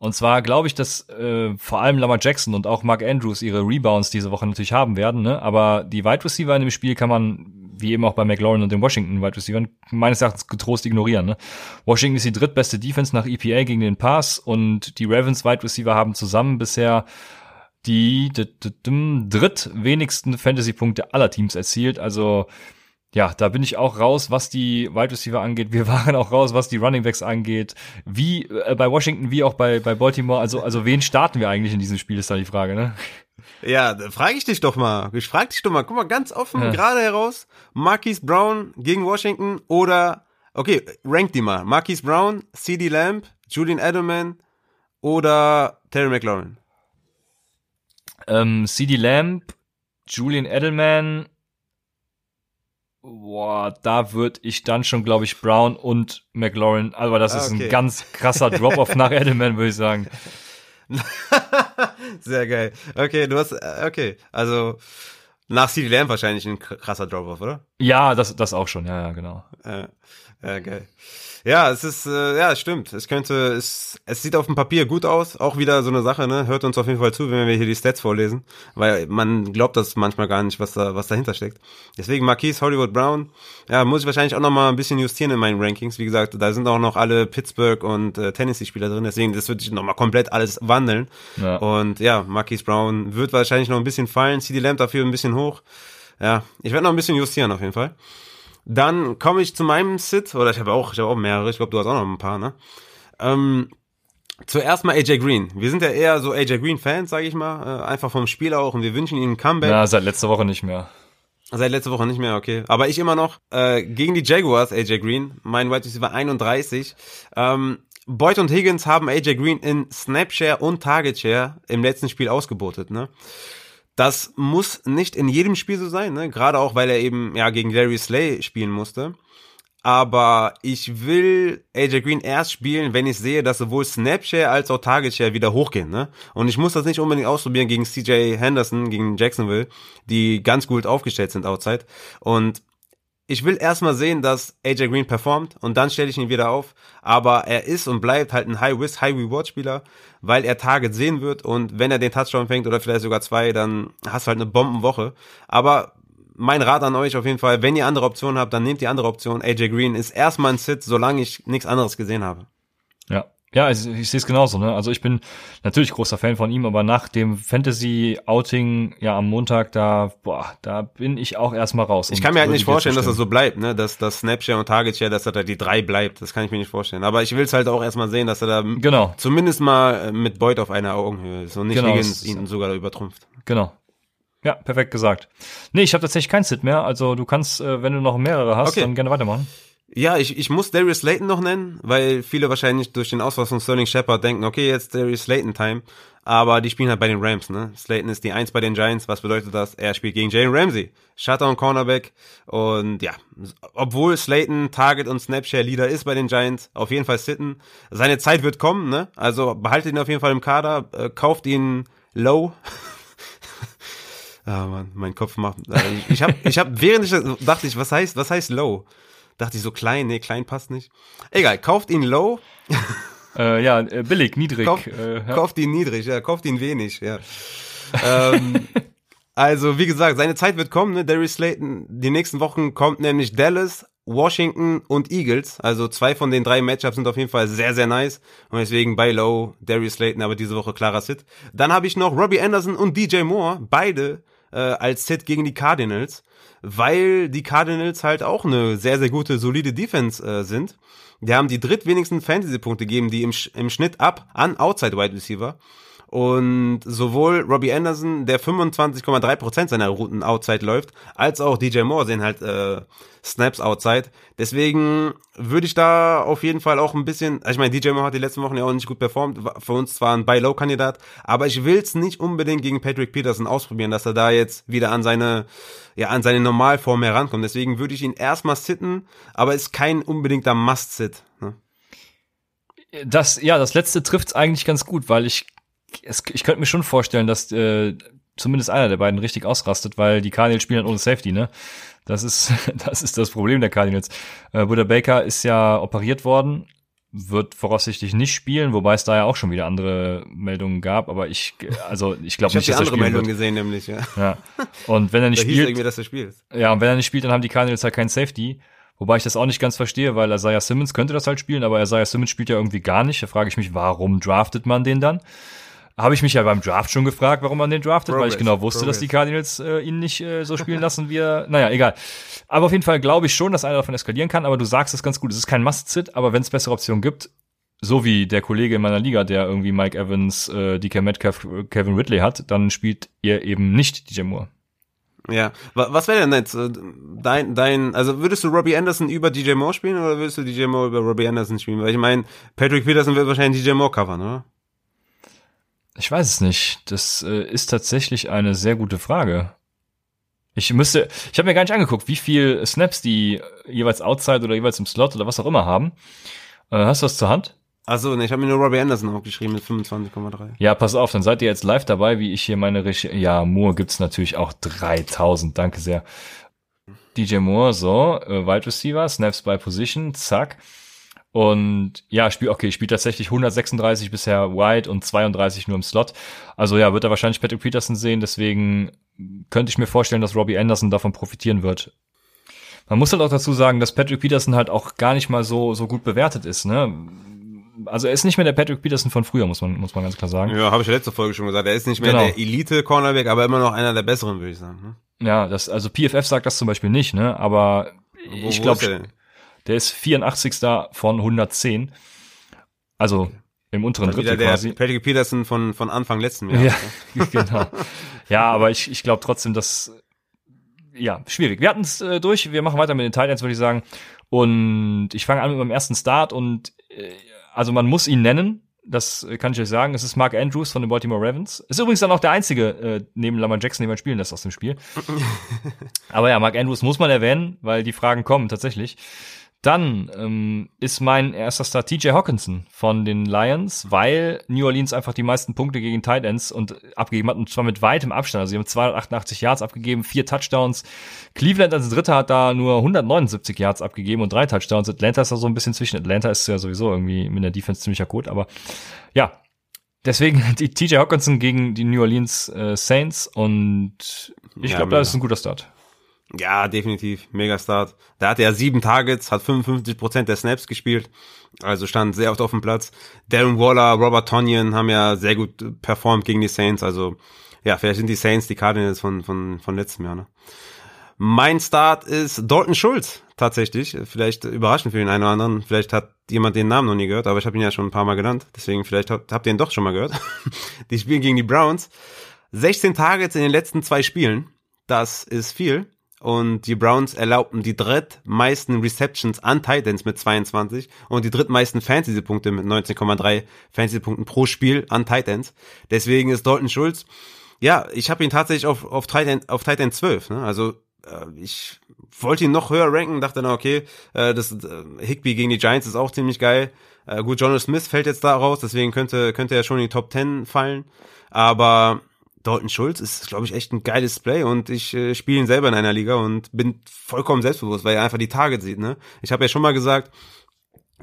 Und zwar glaube ich, dass äh, vor allem Lamar Jackson und auch Mark Andrews ihre Rebounds diese Woche natürlich haben werden, ne? Aber die Wide Receiver in dem Spiel kann man, wie eben auch bei McLaurin und den Washington Wide Receivers, meines Erachtens getrost ignorieren. Ne? Washington ist die drittbeste Defense nach EPA gegen den Pass und die Ravens Wide Receiver haben zusammen bisher die drittwenigsten Fantasy-Punkte aller Teams erzielt. Also ja, da bin ich auch raus, was die Wide Receiver angeht. Wir waren auch raus, was die Running Backs angeht. Wie äh, bei Washington, wie auch bei, bei Baltimore. Also, also wen starten wir eigentlich in diesem Spiel, ist da die Frage, ne? Ja, da frage ich dich doch mal. Ich frage dich doch mal. Guck mal, ganz offen, ja. gerade heraus. Marquise Brown gegen Washington oder, okay, rank die mal. Marquise Brown, CD Lamb, Julian Edelman oder Terry McLaurin? Ähm, CD Lamb, Julian Edelman, Boah, da würde ich dann schon, glaube ich, Brown und McLaurin, aber das ist okay. ein ganz krasser Drop-off nach Edelman, würde ich sagen. Sehr geil. Okay, du hast, äh, okay, also nach CD Lamb wahrscheinlich ein krasser Drop-off, oder? Ja, das, das auch schon, ja, ja, genau. Ja, ja geil. Ja, es ist, äh, ja, stimmt. Es könnte, es, es sieht auf dem Papier gut aus. Auch wieder so eine Sache, ne? Hört uns auf jeden Fall zu, wenn wir hier die Stats vorlesen. Weil man glaubt das manchmal gar nicht, was da, was dahinter steckt. Deswegen Marquise Hollywood Brown, ja, muss ich wahrscheinlich auch nochmal ein bisschen justieren in meinen Rankings. Wie gesagt, da sind auch noch alle Pittsburgh und äh, Tennessee-Spieler drin. Deswegen, das wird sich nochmal komplett alles wandeln. Ja. Und ja, Marquise Brown wird wahrscheinlich noch ein bisschen fallen. CD Lamb dafür ein bisschen hoch. Ja, ich werde noch ein bisschen justieren auf jeden Fall. Dann komme ich zu meinem Sit, oder ich habe auch, ich habe auch mehrere, ich glaube, du hast auch noch ein paar, ne? Ähm, zuerst mal AJ Green. Wir sind ja eher so AJ Green-Fans, sage ich mal, äh, einfach vom Spiel auch und wir wünschen ihm ein Comeback. Ja, seit letzter Woche nicht mehr. Seit letzter Woche nicht mehr, okay. Aber ich immer noch äh, gegen die Jaguars, AJ Green, mein White Receiver 31. Ähm, Boyd und Higgins haben AJ Green in Snapshare und Target Share im letzten Spiel ausgebotet, ne? Das muss nicht in jedem Spiel so sein, ne? gerade auch, weil er eben ja gegen Larry Slay spielen musste. Aber ich will AJ Green erst spielen, wenn ich sehe, dass sowohl Snapshare als auch Target Share wieder hochgehen. Ne? Und ich muss das nicht unbedingt ausprobieren gegen CJ Henderson, gegen Jacksonville, die ganz gut aufgestellt sind outside. Und ich will erstmal sehen, dass AJ Green performt und dann stelle ich ihn wieder auf. Aber er ist und bleibt halt ein High-Risk, High-Reward-Spieler, weil er Target sehen wird und wenn er den Touchdown fängt oder vielleicht sogar zwei, dann hast du halt eine Bombenwoche. Aber mein Rat an euch auf jeden Fall, wenn ihr andere Optionen habt, dann nehmt die andere Option. AJ Green ist erstmal ein Sit, solange ich nichts anderes gesehen habe. Ja, ja, ich, ich sehe es genauso. Ne? Also ich bin natürlich großer Fan von ihm, aber nach dem Fantasy-Outing ja am Montag, da boah, da bin ich auch erstmal raus. Ich kann mir halt nicht vorstellen, dass das so bleibt, ne? dass das Snapshare und Target Share, dass er da die drei bleibt. Das kann ich mir nicht vorstellen. Aber ich will es halt auch erstmal sehen, dass er da genau. zumindest mal mit Beut auf einer Augenhöhe ist und nicht genau, Higgins ihn sogar übertrumpft. Genau. Ja, perfekt gesagt. Nee, ich habe tatsächlich kein Sit mehr. Also du kannst, äh, wenn du noch mehrere hast, okay. dann gerne weitermachen. Ja, ich, ich muss Darius Slayton noch nennen, weil viele wahrscheinlich durch den Ausfall von Sterling Shepard denken, okay, jetzt Darius Slayton Time. Aber die spielen halt bei den Rams, ne? Slayton ist die Eins bei den Giants. Was bedeutet das? Er spielt gegen Jalen Ramsey. Shutdown Cornerback. Und ja, obwohl Slayton Target und Snapshare Leader ist bei den Giants, auf jeden Fall sitten. Seine Zeit wird kommen, ne? Also behaltet ihn auf jeden Fall im Kader, äh, kauft ihn low. Ah, Mann, mein Kopf macht. Äh, ich habe, ich hab, während ich dachte ich, was heißt, was heißt low? Dachte ich so klein, nee, klein passt nicht. Egal, kauft ihn low. Äh, ja, äh, billig, niedrig. Kauf, äh, ja. Kauft ihn niedrig, ja, kauft ihn wenig, ja. ähm, also, wie gesagt, seine Zeit wird kommen, ne? Darius Slayton, die nächsten Wochen kommt nämlich Dallas, Washington und Eagles. Also zwei von den drei Matchups sind auf jeden Fall sehr, sehr nice. Und deswegen bei Low, Darius Slayton, aber diese Woche klarer Sit. Dann habe ich noch Robbie Anderson und DJ Moore, beide äh, als Sit gegen die Cardinals weil die Cardinals halt auch eine sehr, sehr gute, solide Defense äh, sind. Die haben die drittwenigsten Fantasy-Punkte gegeben, die im, im Schnitt ab an Outside Wide Receiver. Und sowohl Robbie Anderson, der 25,3% seiner Routen outside läuft, als auch DJ Moore sehen halt äh, Snaps outside. Deswegen würde ich da auf jeden Fall auch ein bisschen, also ich meine, DJ Moore hat die letzten Wochen ja auch nicht gut performt, für uns zwar ein Buy-Low-Kandidat, aber ich will es nicht unbedingt gegen Patrick Peterson ausprobieren, dass er da jetzt wieder an seine, ja, an seine Normalform herankommt. Deswegen würde ich ihn erstmal sitten, aber ist kein unbedingter Must-Sit. Ne? Das, ja, das letzte trifft's eigentlich ganz gut, weil ich es, ich könnte mir schon vorstellen, dass äh, zumindest einer der beiden richtig ausrastet, weil die Cardinals spielen halt ohne Safety, ne? Das ist, das ist das Problem der Cardinals. Äh, Buddha Baker ist ja operiert worden, wird voraussichtlich nicht spielen, wobei es da ja auch schon wieder andere Meldungen gab, aber ich, also ich glaube nicht, dass er spielen Meldung gesehen, nämlich, ja. ja. Und wenn er nicht spielt, irgendwie, dass er spielt. ja, und wenn er nicht spielt, dann haben die Cardinals halt kein Safety. Wobei ich das auch nicht ganz verstehe, weil Isaiah Simmons könnte das halt spielen, aber Isaiah Simmons spielt ja irgendwie gar nicht. Da frage ich mich, warum draftet man den dann? Habe ich mich ja beim Draft schon gefragt, warum man den draftet, Progress, weil ich genau wusste, Progress. dass die Cardinals äh, ihn nicht äh, so spielen lassen, wie er, naja, egal. Aber auf jeden Fall glaube ich schon, dass einer davon eskalieren kann, aber du sagst es ganz gut, es ist kein Must-Sit, aber wenn es bessere Optionen gibt, so wie der Kollege in meiner Liga, der irgendwie Mike Evans, äh, DK Metcalf, Kevin Ridley hat, dann spielt ihr eben nicht DJ Moore. Ja, was wäre denn jetzt äh, dein, dein, also würdest du Robbie Anderson über DJ Moore spielen oder würdest du DJ Moore über Robbie Anderson spielen? Weil ich meine, Patrick Peterson wird wahrscheinlich DJ Moore covern, oder? Ich weiß es nicht. Das äh, ist tatsächlich eine sehr gute Frage. Ich müsste, ich habe mir gar nicht angeguckt, wie viel Snaps die jeweils outside oder jeweils im Slot oder was auch immer haben. Äh, hast du das zur Hand? Also, ne, ich habe mir nur Robbie Anderson aufgeschrieben mit 25,3. Ja, pass auf, dann seid ihr jetzt live dabei, wie ich hier meine Regie. Ja, Moore gibt's natürlich auch 3000, danke sehr. DJ Moore, so, äh, Wide Receiver, Snaps by Position, zack. Und ja, spiel, okay, spielt tatsächlich 136 bisher wide und 32 nur im Slot. Also ja, wird er wahrscheinlich Patrick Peterson sehen, deswegen könnte ich mir vorstellen, dass Robbie Anderson davon profitieren wird. Man muss halt auch dazu sagen, dass Patrick Peterson halt auch gar nicht mal so, so gut bewertet ist, ne? also er ist nicht mehr der Patrick Peterson von früher, muss man, muss man ganz klar sagen. Ja, habe ich ja letzte Folge schon gesagt. Er ist nicht mehr genau. der Elite-Cornerback, aber immer noch einer der besseren, würde ich sagen. Ne? Ja, das, also PFF sagt das zum Beispiel nicht, ne? Aber wo, ich glaube, der ist 84. von 110. Also im unteren Drittel der quasi. Patrick Peterson von, von Anfang letzten Jahr. Ja, genau. Ja, aber ich, ich glaube trotzdem, dass ja, schwierig. Wir hatten es äh, durch, wir machen weiter mit den Titans, würde ich sagen. Und ich fange an mit meinem ersten Start und äh, also man muss ihn nennen, das kann ich euch sagen. Es ist Mark Andrews von den Baltimore Ravens. Ist übrigens dann auch der einzige äh, neben Lamar Jackson, den man spielen lässt aus dem Spiel. Aber ja, Mark Andrews muss man erwähnen, weil die Fragen kommen tatsächlich. Dann ähm, ist mein erster Star TJ Hawkinson von den Lions, weil New Orleans einfach die meisten Punkte gegen Tight Ends und abgegeben hat und zwar mit weitem Abstand. Also sie haben 288 Yards abgegeben, vier Touchdowns. Cleveland als Dritter hat da nur 179 Yards abgegeben und drei Touchdowns. Atlanta ist da so ein bisschen zwischen. Atlanta ist ja sowieso irgendwie mit der Defense ziemlicher Code, aber ja. Deswegen die TJ Hawkinson gegen die New Orleans äh, Saints und ich ja, glaube, das ist ein guter Start. Ja, definitiv. Mega Start. Da hatte er sieben Targets, hat 55% der Snaps gespielt. Also stand sehr oft auf dem Platz. Darren Waller, Robert Tonyan haben ja sehr gut performt gegen die Saints. Also, ja, vielleicht sind die Saints die Cardinals von, von, von letztem Jahr, ne? Mein Start ist Dalton Schulz, tatsächlich. Vielleicht überraschend für den einen oder anderen. Vielleicht hat jemand den Namen noch nie gehört, aber ich habe ihn ja schon ein paar Mal genannt. Deswegen vielleicht habt, habt ihr ihn doch schon mal gehört. die spielen gegen die Browns. 16 Targets in den letzten zwei Spielen. Das ist viel und die Browns erlaubten die drittmeisten Receptions an Titans mit 22 und die drittmeisten Fantasy-Punkte mit 19,3 Fantasy-Punkten pro Spiel an Titans. Deswegen ist Dalton Schulz, ja, ich habe ihn tatsächlich auf, auf, Titan, auf Titan 12. Ne? Also äh, ich wollte ihn noch höher ranken, dachte dann, okay, äh, das äh, Higby gegen die Giants ist auch ziemlich geil. Äh, gut, Jonas Smith fällt jetzt da raus, deswegen könnte, könnte er schon in die Top 10 fallen. Aber Dalton Schulz ist, glaube ich, echt ein geiles Play und ich äh, spiele ihn selber in einer Liga und bin vollkommen selbstbewusst, weil er einfach die Target sieht. Ne? Ich habe ja schon mal gesagt,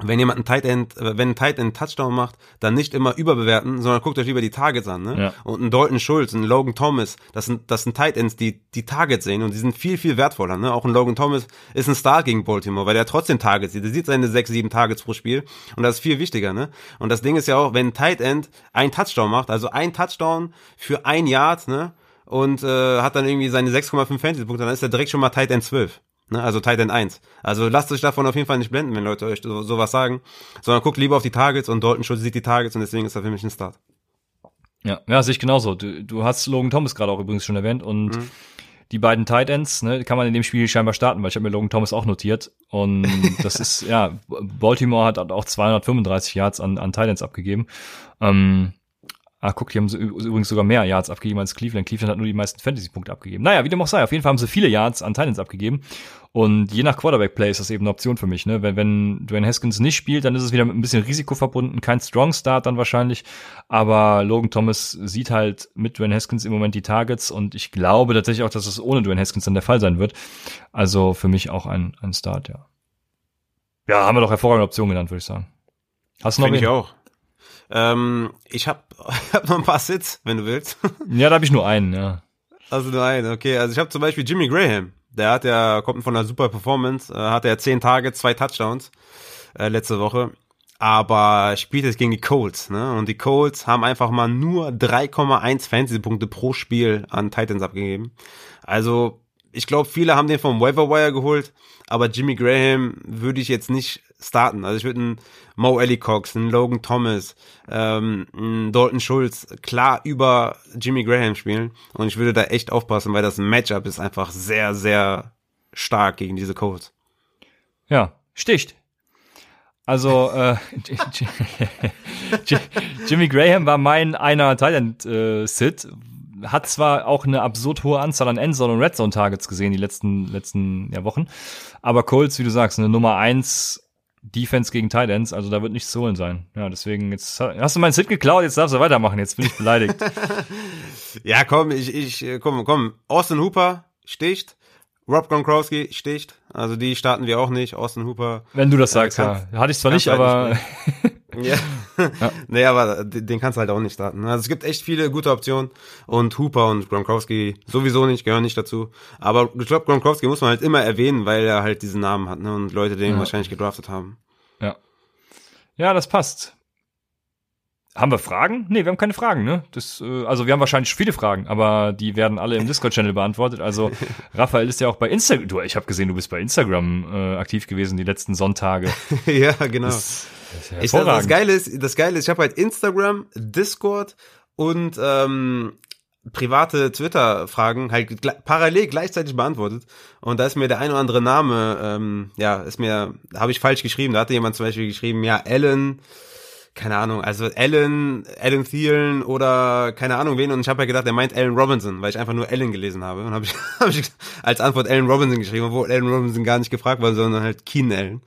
wenn jemand ein Tight End, äh, wenn ein Tight End Touchdown macht, dann nicht immer überbewerten, sondern guckt euch lieber die Targets an, ne? Ja. Und ein Dalton Schulz, ein Logan Thomas, das sind, das sind Tight Ends, die die Targets sehen und die sind viel, viel wertvoller, ne? Auch ein Logan Thomas ist ein Star gegen Baltimore, weil er trotzdem Targets sieht. Er sieht seine sechs, sieben Targets pro Spiel und das ist viel wichtiger, ne? Und das Ding ist ja auch, wenn ein Tight End ein Touchdown macht, also ein Touchdown für ein Yard, ne? Und äh, hat dann irgendwie seine 6,5 Fantasy-Punkte, dann ist er direkt schon mal Tight End 12. Ne, also Titan 1. Also lasst euch davon auf jeden Fall nicht blenden, wenn Leute euch so, sowas sagen, sondern guckt lieber auf die Targets und Dalton Schultz sieht die Targets und deswegen ist er für mich ein Start. Ja, ja, sehe ich genauso. Du, du hast Logan Thomas gerade auch übrigens schon erwähnt und mhm. die beiden Tight Ends, ne, kann man in dem Spiel scheinbar starten, weil ich habe mir Logan Thomas auch notiert und das ist, ja, Baltimore hat auch 235 Yards an, an Tight Ends abgegeben. Ähm, Ah, guck, die haben übrigens sogar mehr Yards abgegeben als Cleveland. Cleveland hat nur die meisten Fantasy-Punkte abgegeben. Naja, wie dem auch sei, auf jeden Fall haben sie viele Yards an Titans abgegeben. Und je nach Quarterback-Play ist das eben eine Option für mich. Ne? Wenn, wenn Dwayne Haskins nicht spielt, dann ist es wieder mit ein bisschen Risiko verbunden. Kein Strong Start dann wahrscheinlich. Aber Logan Thomas sieht halt mit Dwayne Haskins im Moment die Targets. Und ich glaube tatsächlich auch, dass es ohne Dwayne Haskins dann der Fall sein wird. Also für mich auch ein, ein Start, ja. Ja, haben wir doch hervorragende Optionen genannt, würde ich sagen. Hast du noch Finde ich auch. Ähm, ich habe hab noch ein paar Sits, wenn du willst. Ja, da habe ich nur einen, ja. Also nur einen, okay. Also ich habe zum Beispiel Jimmy Graham. Der hat ja, kommt von einer super Performance, äh, hat er zehn Tage, zwei Touchdowns äh, letzte Woche. aber spielt jetzt gegen die Colts, ne? Und die Colts haben einfach mal nur 3,1 Fantasy-Punkte pro Spiel an Titans abgegeben. Also, ich glaube, viele haben den vom Waiver Wire geholt, aber Jimmy Graham würde ich jetzt nicht starten. Also ich würde einen Mo Cox, einen Logan Thomas, ähm, einen Dalton Schulz klar über Jimmy Graham spielen. Und ich würde da echt aufpassen, weil das Matchup ist einfach sehr, sehr stark gegen diese Colts. Ja, sticht. Also äh, Jimmy Graham war mein einer Thailand äh, Sit, hat zwar auch eine absurd hohe Anzahl an Endzone und Redzone Targets gesehen die letzten letzten ja, Wochen, aber Colts, wie du sagst, eine Nummer eins Defense gegen Titans, also da wird nichts zu holen sein. Ja, deswegen jetzt hast du meinen Sit geklaut, jetzt darfst du weitermachen, jetzt bin ich beleidigt. ja, komm, ich ich komm, komm, Austin Hooper sticht. Rob Gronkowski sticht, also die starten wir auch nicht. Austin Hooper. Wenn du das äh, sagst, ja. Hatte ich zwar nicht, halt aber. Nicht ja. ja. Nee, aber den kannst du halt auch nicht starten. Also es gibt echt viele gute Optionen und Hooper und Gronkowski sowieso nicht, gehören nicht dazu. Aber ich glaube, Gronkowski muss man halt immer erwähnen, weil er halt diesen Namen hat ne? und Leute den ja. wahrscheinlich gedraftet haben. Ja. Ja, das passt. Haben wir Fragen? Nee, wir haben keine Fragen, ne? Das, äh, also wir haben wahrscheinlich viele Fragen, aber die werden alle im Discord-Channel beantwortet. Also Raphael ist ja auch bei Instagram. Du, ich habe gesehen, du bist bei Instagram äh, aktiv gewesen die letzten Sonntage. ja, genau. Das, das, ist ich, das, das Geile ist, das Geile ist, ich habe halt Instagram, Discord und ähm, private Twitter-Fragen halt gl parallel gleichzeitig beantwortet. Und da ist mir der ein oder andere Name, ähm, ja, ist mir, habe ich falsch geschrieben. Da hatte jemand zum Beispiel geschrieben, ja, Ellen keine Ahnung, also Alan, Alan Thielen oder keine Ahnung wen und ich habe ja gedacht, er meint Alan Robinson, weil ich einfach nur Alan gelesen habe und habe ich, hab ich als Antwort Alan Robinson geschrieben, obwohl Alan Robinson gar nicht gefragt war, sondern halt Keen Allen.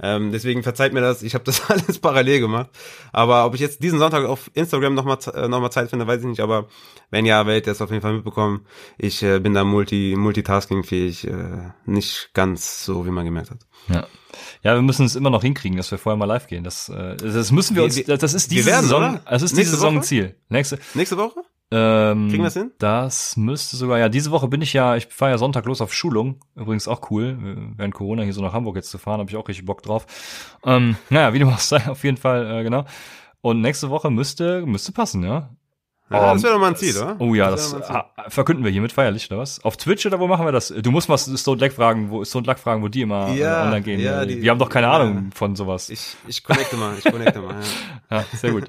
Ähm, deswegen verzeiht mir das, ich habe das alles parallel gemacht. Aber ob ich jetzt diesen Sonntag auf Instagram nochmal äh, noch mal Zeit finde, weiß ich nicht. Aber wenn ja, werdet ihr es auf jeden Fall mitbekommen. Ich äh, bin da multi, multitasking-fähig, äh, nicht ganz so, wie man gemerkt hat. Ja. Ja, wir müssen es immer noch hinkriegen, dass wir vorher mal live gehen. Das, äh, das müssen wir uns, das ist diese werden, Saison, oder? das ist diese Saison Ziel. Nächste, nächste Woche? Ähm, Kriegen wir das hin? Das müsste sogar, ja, diese Woche bin ich ja, ich fahre ja Sonntag los auf Schulung. Übrigens auch cool, während Corona hier so nach Hamburg jetzt zu fahren, habe ich auch richtig Bock drauf. Ähm, naja, wie du machst, auf jeden Fall, äh, genau. Und nächste Woche müsste, müsste passen, ja. Ja, das wäre doch mal ein Ziel, oder? Oh ja, das, das verkünden wir hiermit feierlich, oder was? Auf Twitch oder wo machen wir das? Du musst mal Stone Luck fragen, wo Stone Luck fragen, wo die immer äh, ja, online gehen. Ja, die, wir haben doch keine ja. Ahnung von sowas. Ich, ich connecte mal, ich connecte mal. Ja. ja, sehr gut.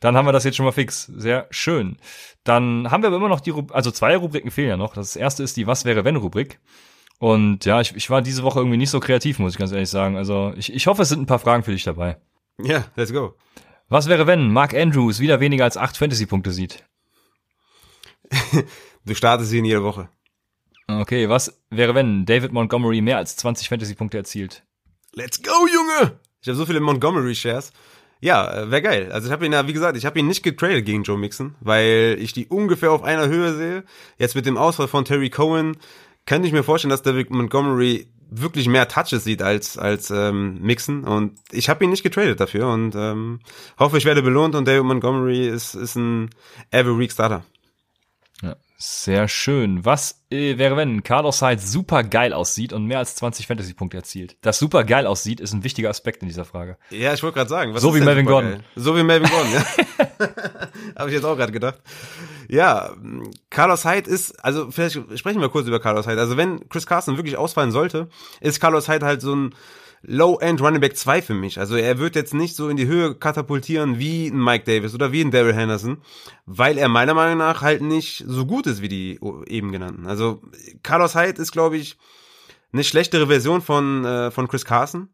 Dann haben wir das jetzt schon mal fix. Sehr schön. Dann haben wir aber immer noch die, Rub also zwei Rubriken fehlen ja noch. Das erste ist die Was wäre wenn Rubrik. Und ja, ich, ich war diese Woche irgendwie nicht so kreativ, muss ich ganz ehrlich sagen. Also ich, ich hoffe, es sind ein paar Fragen für dich dabei. Ja, let's go. Was wäre, wenn Mark Andrews wieder weniger als acht Fantasy-Punkte sieht? du startest ihn jede Woche. Okay, was wäre, wenn David Montgomery mehr als 20 Fantasy-Punkte erzielt? Let's go, Junge! Ich habe so viele Montgomery-Shares. Ja, äh, wäre geil. Also ich habe ihn ja, wie gesagt, ich habe ihn nicht getradet gegen Joe Mixon, weil ich die ungefähr auf einer Höhe sehe. Jetzt mit dem Ausfall von Terry Cohen könnte ich mir vorstellen, dass David Montgomery wirklich mehr Touches sieht als als ähm, Mixon und ich habe ihn nicht getradet dafür und ähm, hoffe, ich werde belohnt und David Montgomery ist ist ein every week Starter. Sehr schön. Was äh, wäre, wenn Carlos Hyde super geil aussieht und mehr als 20 Fantasy-Punkte erzielt? Das super geil aussieht, ist ein wichtiger Aspekt in dieser Frage. Ja, ich wollte gerade sagen. so wie Melvin Gordon. So wie Melvin Gordon, ja. Habe ich jetzt auch gerade gedacht. Ja, Carlos Hyde ist, also vielleicht sprechen wir kurz über Carlos Hyde. Also wenn Chris Carson wirklich ausfallen sollte, ist Carlos Hyde halt so ein Low-End Running Back 2 für mich. Also er wird jetzt nicht so in die Höhe katapultieren wie ein Mike Davis oder wie ein Daryl Henderson, weil er meiner Meinung nach halt nicht so gut ist wie die eben genannten. Also Carlos Hyde ist, glaube ich, eine schlechtere Version von, äh, von Chris Carson.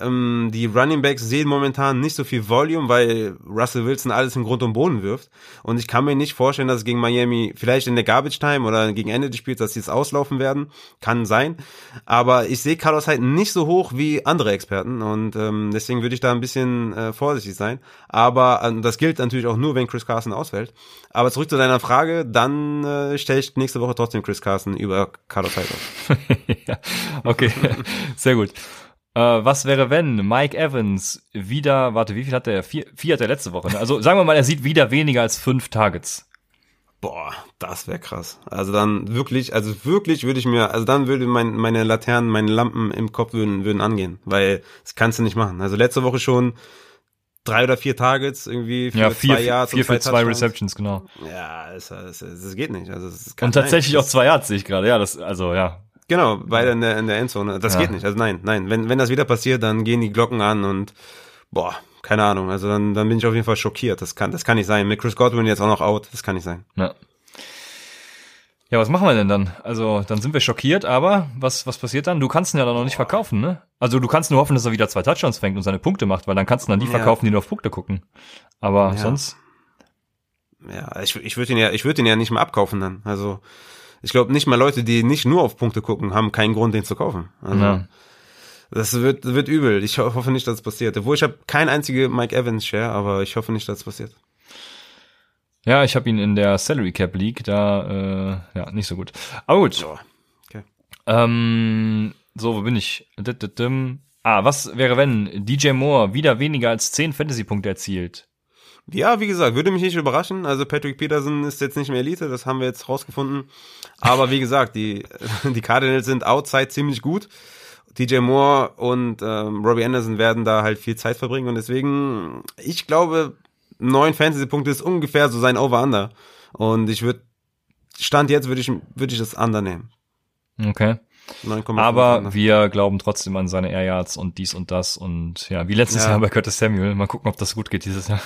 Ähm, die Running Backs sehen momentan nicht so viel Volume, weil Russell Wilson alles im Grund und Boden wirft. Und ich kann mir nicht vorstellen, dass es gegen Miami vielleicht in der Garbage Time oder gegen Ende des Spiels, dass sie es auslaufen werden. Kann sein. Aber ich sehe Carlos halt nicht so hoch wie andere Experten und ähm, deswegen würde ich da ein bisschen äh, vorsichtig sein. Aber äh, das gilt natürlich auch nur, wenn Chris Carson ausfällt. Aber zurück zu deiner Frage, dann äh, stelle ich nächste Woche trotzdem Chris Carson über Carlos Hyde auf. ja, okay, sehr gut. Äh, was wäre, wenn Mike Evans wieder, warte, wie viel hat er? Vier, vier hat er letzte Woche. Ne? Also sagen wir mal, er sieht wieder weniger als fünf Targets. Boah, das wäre krass. Also dann wirklich, also wirklich würde ich mir, also dann würde mein, meine Laternen, meine Lampen im Kopf würden, würden angehen, weil das kannst du nicht machen. Also letzte Woche schon drei oder vier Targets irgendwie für ja, vier, zwei Yards vier, vier für zwei Receptions, genau. Ja, das, das, das geht nicht. Also, das und tatsächlich sein. auch zwei Yards sehe ich gerade. Ja, das, also ja. Genau, beide in der, in der Endzone. Das ja. geht nicht. Also nein, nein. Wenn, wenn das wieder passiert, dann gehen die Glocken an und boah, keine Ahnung. Also dann, dann bin ich auf jeden Fall schockiert. Das kann, das kann nicht sein. Mit Chris Godwin jetzt auch noch out. Das kann nicht sein. Ja. Ja, was machen wir denn dann? Also, dann sind wir schockiert, aber was, was passiert dann? Du kannst ihn ja dann noch nicht verkaufen, ne? Also, du kannst nur hoffen, dass er wieder zwei Touchdowns fängt und seine Punkte macht, weil dann kannst du dann die ja. verkaufen, die nur auf Punkte gucken. Aber ja. sonst? Ja, ich, ich würde ihn ja, ich würde ihn ja nicht mehr abkaufen dann. Also, ich glaube nicht mal Leute, die nicht nur auf Punkte gucken, haben keinen Grund, den zu kaufen. Also, ja. Das wird, wird übel. Ich hoffe nicht, dass es passiert. Obwohl ich habe kein einzige Mike Evans Share, aber ich hoffe nicht, dass es passiert. Ja, ich habe ihn in der Salary Cap League, da äh, ja nicht so gut. Aber gut. Okay. Ähm, so, wo bin ich? Ah, was wäre, wenn DJ Moore wieder weniger als 10 Fantasy-Punkte erzielt? Ja, wie gesagt, würde mich nicht überraschen. Also Patrick Peterson ist jetzt nicht mehr Elite, das haben wir jetzt rausgefunden. Aber wie gesagt, die, die Cardinals sind outside ziemlich gut. DJ Moore und ähm, Robbie Anderson werden da halt viel Zeit verbringen und deswegen, ich glaube, neun Fantasy-Punkte ist ungefähr so sein Over-Under. Und ich würde, Stand jetzt würde ich, würde ich das Under nehmen. Okay. Aber wir glauben trotzdem an seine Air Yards und dies und das und ja, wie letztes ja. Jahr bei Curtis Samuel. Mal gucken, ob das gut geht dieses Jahr.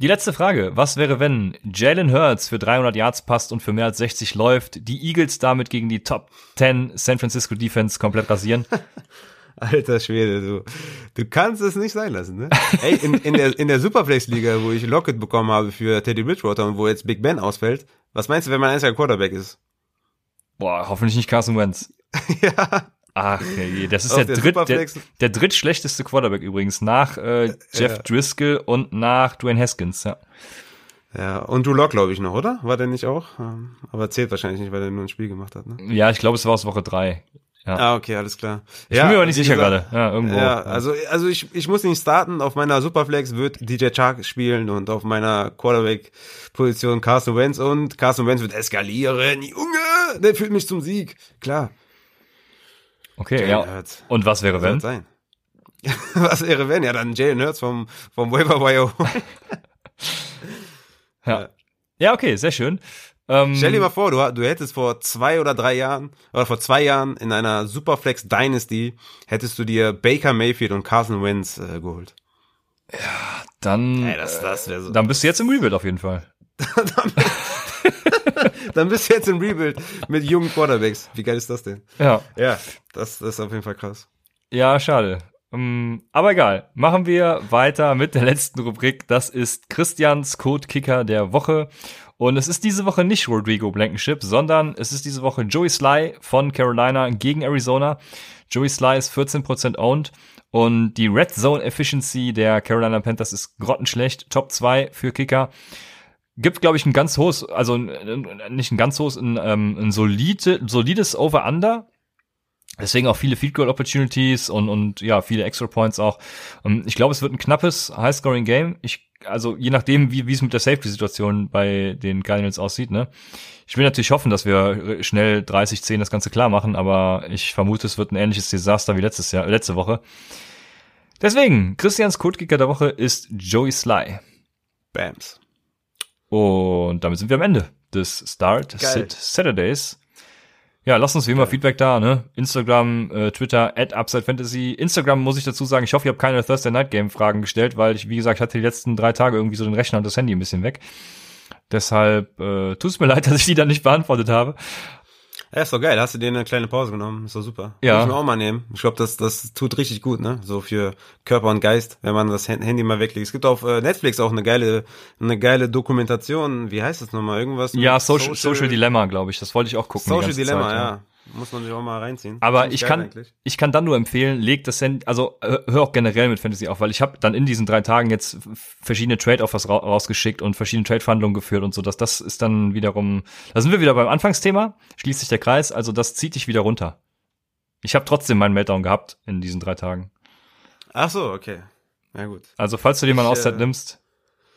Die letzte Frage. Was wäre, wenn Jalen Hurts für 300 Yards passt und für mehr als 60 läuft, die Eagles damit gegen die Top 10 San Francisco Defense komplett rasieren? Alter Schwede, du, du kannst es nicht sein lassen, ne? Ey, in, in der, in der Superflex-Liga, wo ich Lockett bekommen habe für Teddy Bridgewater und wo jetzt Big Ben ausfällt, was meinst du, wenn mein einziger Quarterback ist? Boah, hoffentlich nicht Carson Wentz. ja. Ach, hey, das ist der, Dritt, der, der drittschlechteste Quarterback übrigens, nach äh, Jeff ja. Driscoll und nach Dwayne Haskins, ja. Ja, und Drew Lock, glaube ich, noch, oder? War der nicht auch? Ähm, aber zählt wahrscheinlich nicht, weil er nur ein Spiel gemacht hat, ne? Ja, ich glaube, es war aus Woche drei. Ja. Ah, okay, alles klar. Ich ja, bin mir aber nicht sicher gerade. Ja, irgendwo. Ja, also, also ich, ich muss nicht starten. Auf meiner Superflex wird DJ Chark spielen und auf meiner Quarterback-Position Carson Wentz und Carson Wentz wird eskalieren. Junge, der führt mich zum Sieg. Klar. Okay, Jalen ja. Hurts. Und was wäre wenn? Sein. was wäre wenn? Ja, dann Jalen Hurts vom, vom Waiver Wire. ja. Ja, okay, sehr schön. Ähm, Stell dir mal vor, du, du hättest vor zwei oder drei Jahren oder vor zwei Jahren in einer Superflex Dynasty hättest du dir Baker Mayfield und Carson Wentz äh, geholt. Ja, dann, Ey, das, das so dann bist du jetzt im Rebuild auf jeden Fall. dann bist du jetzt im Rebuild mit jungen Quarterbacks. Wie geil ist das denn? Ja. Ja, das, das ist auf jeden Fall krass. Ja, schade. Um, ähm, aber egal. Machen wir weiter mit der letzten Rubrik. Das ist Christians Code Kicker der Woche. Und es ist diese Woche nicht Rodrigo Blankenship, sondern es ist diese Woche Joey Sly von Carolina gegen Arizona. Joey Sly ist 14% owned und die Red Zone Efficiency der Carolina Panthers ist grottenschlecht. Top 2 für Kicker. Gibt, glaube ich, ein ganz hohes, also nicht ein ganz hohes, ein, ähm, ein solide, solides Over-Under. Deswegen auch viele Field Goal Opportunities und, und ja, viele Extra Points auch. Ähm, ich glaube, es wird ein knappes High-Scoring Game. Ich also je nachdem, wie wie es mit der Safety-Situation bei den Cardinals aussieht, ne? Ich will natürlich hoffen, dass wir schnell 30-10 das Ganze klar machen, aber ich vermute, es wird ein ähnliches Desaster wie letztes Jahr, letzte Woche. Deswegen, Christians Codekicker der Woche ist Joey Sly. Bams. Und damit sind wir am Ende des Start Sit Saturdays. Ja, lasst uns wie immer Feedback da, ne? Instagram, äh, Twitter, at Upside Fantasy. Instagram muss ich dazu sagen, ich hoffe, ihr habt keine Thursday Night Game Fragen gestellt, weil ich, wie gesagt, hatte die letzten drei Tage irgendwie so den Rechner und das Handy ein bisschen weg. Deshalb äh, tut es mir leid, dass ich die dann nicht beantwortet habe. Ja, ist doch geil. Hast du dir eine kleine Pause genommen? Ist doch super. Ja. Muss ich mir auch mal nehmen. Ich glaube, das, das tut richtig gut, ne? So für Körper und Geist, wenn man das Handy mal weglegt. Es gibt auf äh, Netflix auch eine geile, eine geile Dokumentation. Wie heißt das nochmal? Irgendwas? Ja, Social, Social Dilemma, glaube ich. Das wollte ich auch gucken. Social Dilemma, Zeit, ja. ja. Muss man sich auch mal reinziehen. Aber ich kann, eigentlich. ich kann dann nur empfehlen, leg das Handy, also hör auch generell mit Fantasy auf, weil ich habe dann in diesen drei Tagen jetzt verschiedene Trade-Offers rausgeschickt und verschiedene Trade-Verhandlungen geführt und so, dass das ist dann wiederum, da sind wir wieder beim Anfangsthema, schließt sich der Kreis, also das zieht dich wieder runter. Ich habe trotzdem meinen Meltdown gehabt in diesen drei Tagen. Ach so, okay. Ja gut. Also falls du dir mal eine Auszeit äh, nimmst,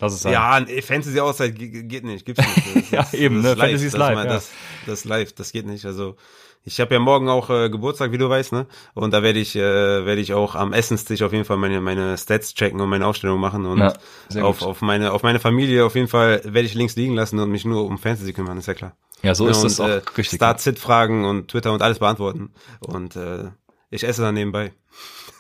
Lass es sein. Ja, Fantasy Auszeit geht nicht, gibt's nicht. ja, eben, ne? Fantasy ist live. Das, ja. das, das live, das geht nicht. Also ich habe ja morgen auch äh, Geburtstag, wie du weißt, ne? Und da werde ich, äh, werde ich auch am Essenstisch auf jeden Fall meine meine Stats checken und meine Aufstellung machen und ja, auf, auf meine auf meine Familie auf jeden Fall werde ich links liegen lassen und mich nur um Fantasy kümmern, ist ja klar. Ja, so ist und, das auch äh, richtig. Start-Sit-Fragen und Twitter und alles beantworten. Und äh, ich esse dann nebenbei.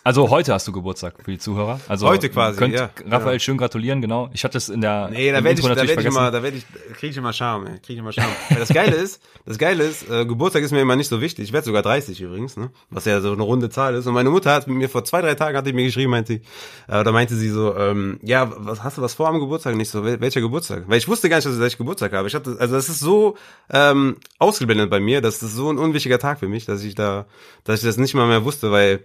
Also heute hast du Geburtstag für die Zuhörer. Also heute quasi. Könnt ja, Raphael ja. schön gratulieren, genau. Ich hatte es in der Nee, da werde ich, da werd ich immer, da werde ich, kriege ich immer Charme, ey. kriege ich immer Charme. Weil das Geile ist, das Geile ist, äh, Geburtstag ist mir immer nicht so wichtig. Ich werde sogar 30 übrigens, ne? Was ja so eine runde Zahl ist. Und meine Mutter hat mir vor zwei, drei Tagen hat die mir geschrieben, meinte sie, äh, oder meinte sie so, ähm, ja, was hast du was vor am Geburtstag? Nicht so, wel welcher Geburtstag? Weil ich wusste gar nicht, dass ich Geburtstag habe. Ich hatte, also das ist so ähm, ausgeblendet bei mir, das ist so ein unwichtiger Tag für mich, dass ich da, dass ich das nicht mal mehr wusste, weil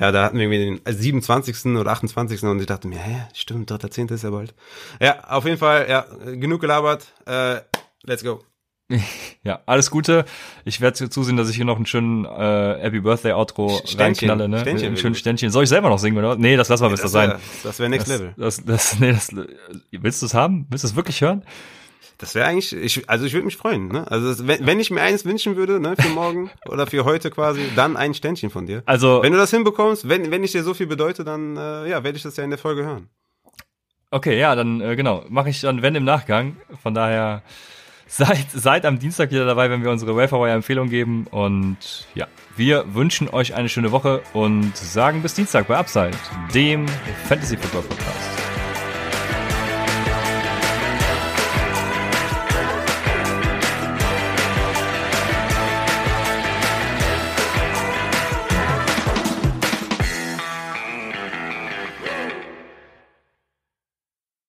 ja, da hatten wir irgendwie den 27. oder 28. und ich dachte mir, hä, stimmt, 3.10. ist ja bald. Ja, auf jeden Fall, ja, genug gelabert. Äh, let's go. Ja, alles Gute. Ich werde zusehen, dass ich hier noch einen schönen äh, Happy Birthday Outro reinknalle, ne? Ständchen, Ein schönes Ständchen. Soll ich selber noch singen, oder? Nee, das lassen wir nee, besser sein. Wär, das wäre Next das, Level. Das, das, nee, das, willst du es haben? Willst du es wirklich hören? Das wäre eigentlich, ich, also ich würde mich freuen, ne? Also das, wenn, wenn ich mir eins wünschen würde, ne, für morgen oder für heute quasi, dann ein Ständchen von dir. Also wenn du das hinbekommst, wenn wenn ich dir so viel bedeute, dann äh, ja, werde ich das ja in der Folge hören. Okay, ja, dann äh, genau, mache ich dann wenn im Nachgang. Von daher seid seid am Dienstag wieder dabei, wenn wir unsere Waferwire Empfehlung geben und ja, wir wünschen euch eine schöne Woche und sagen bis Dienstag bei Upside, dem Fantasy Football Podcast.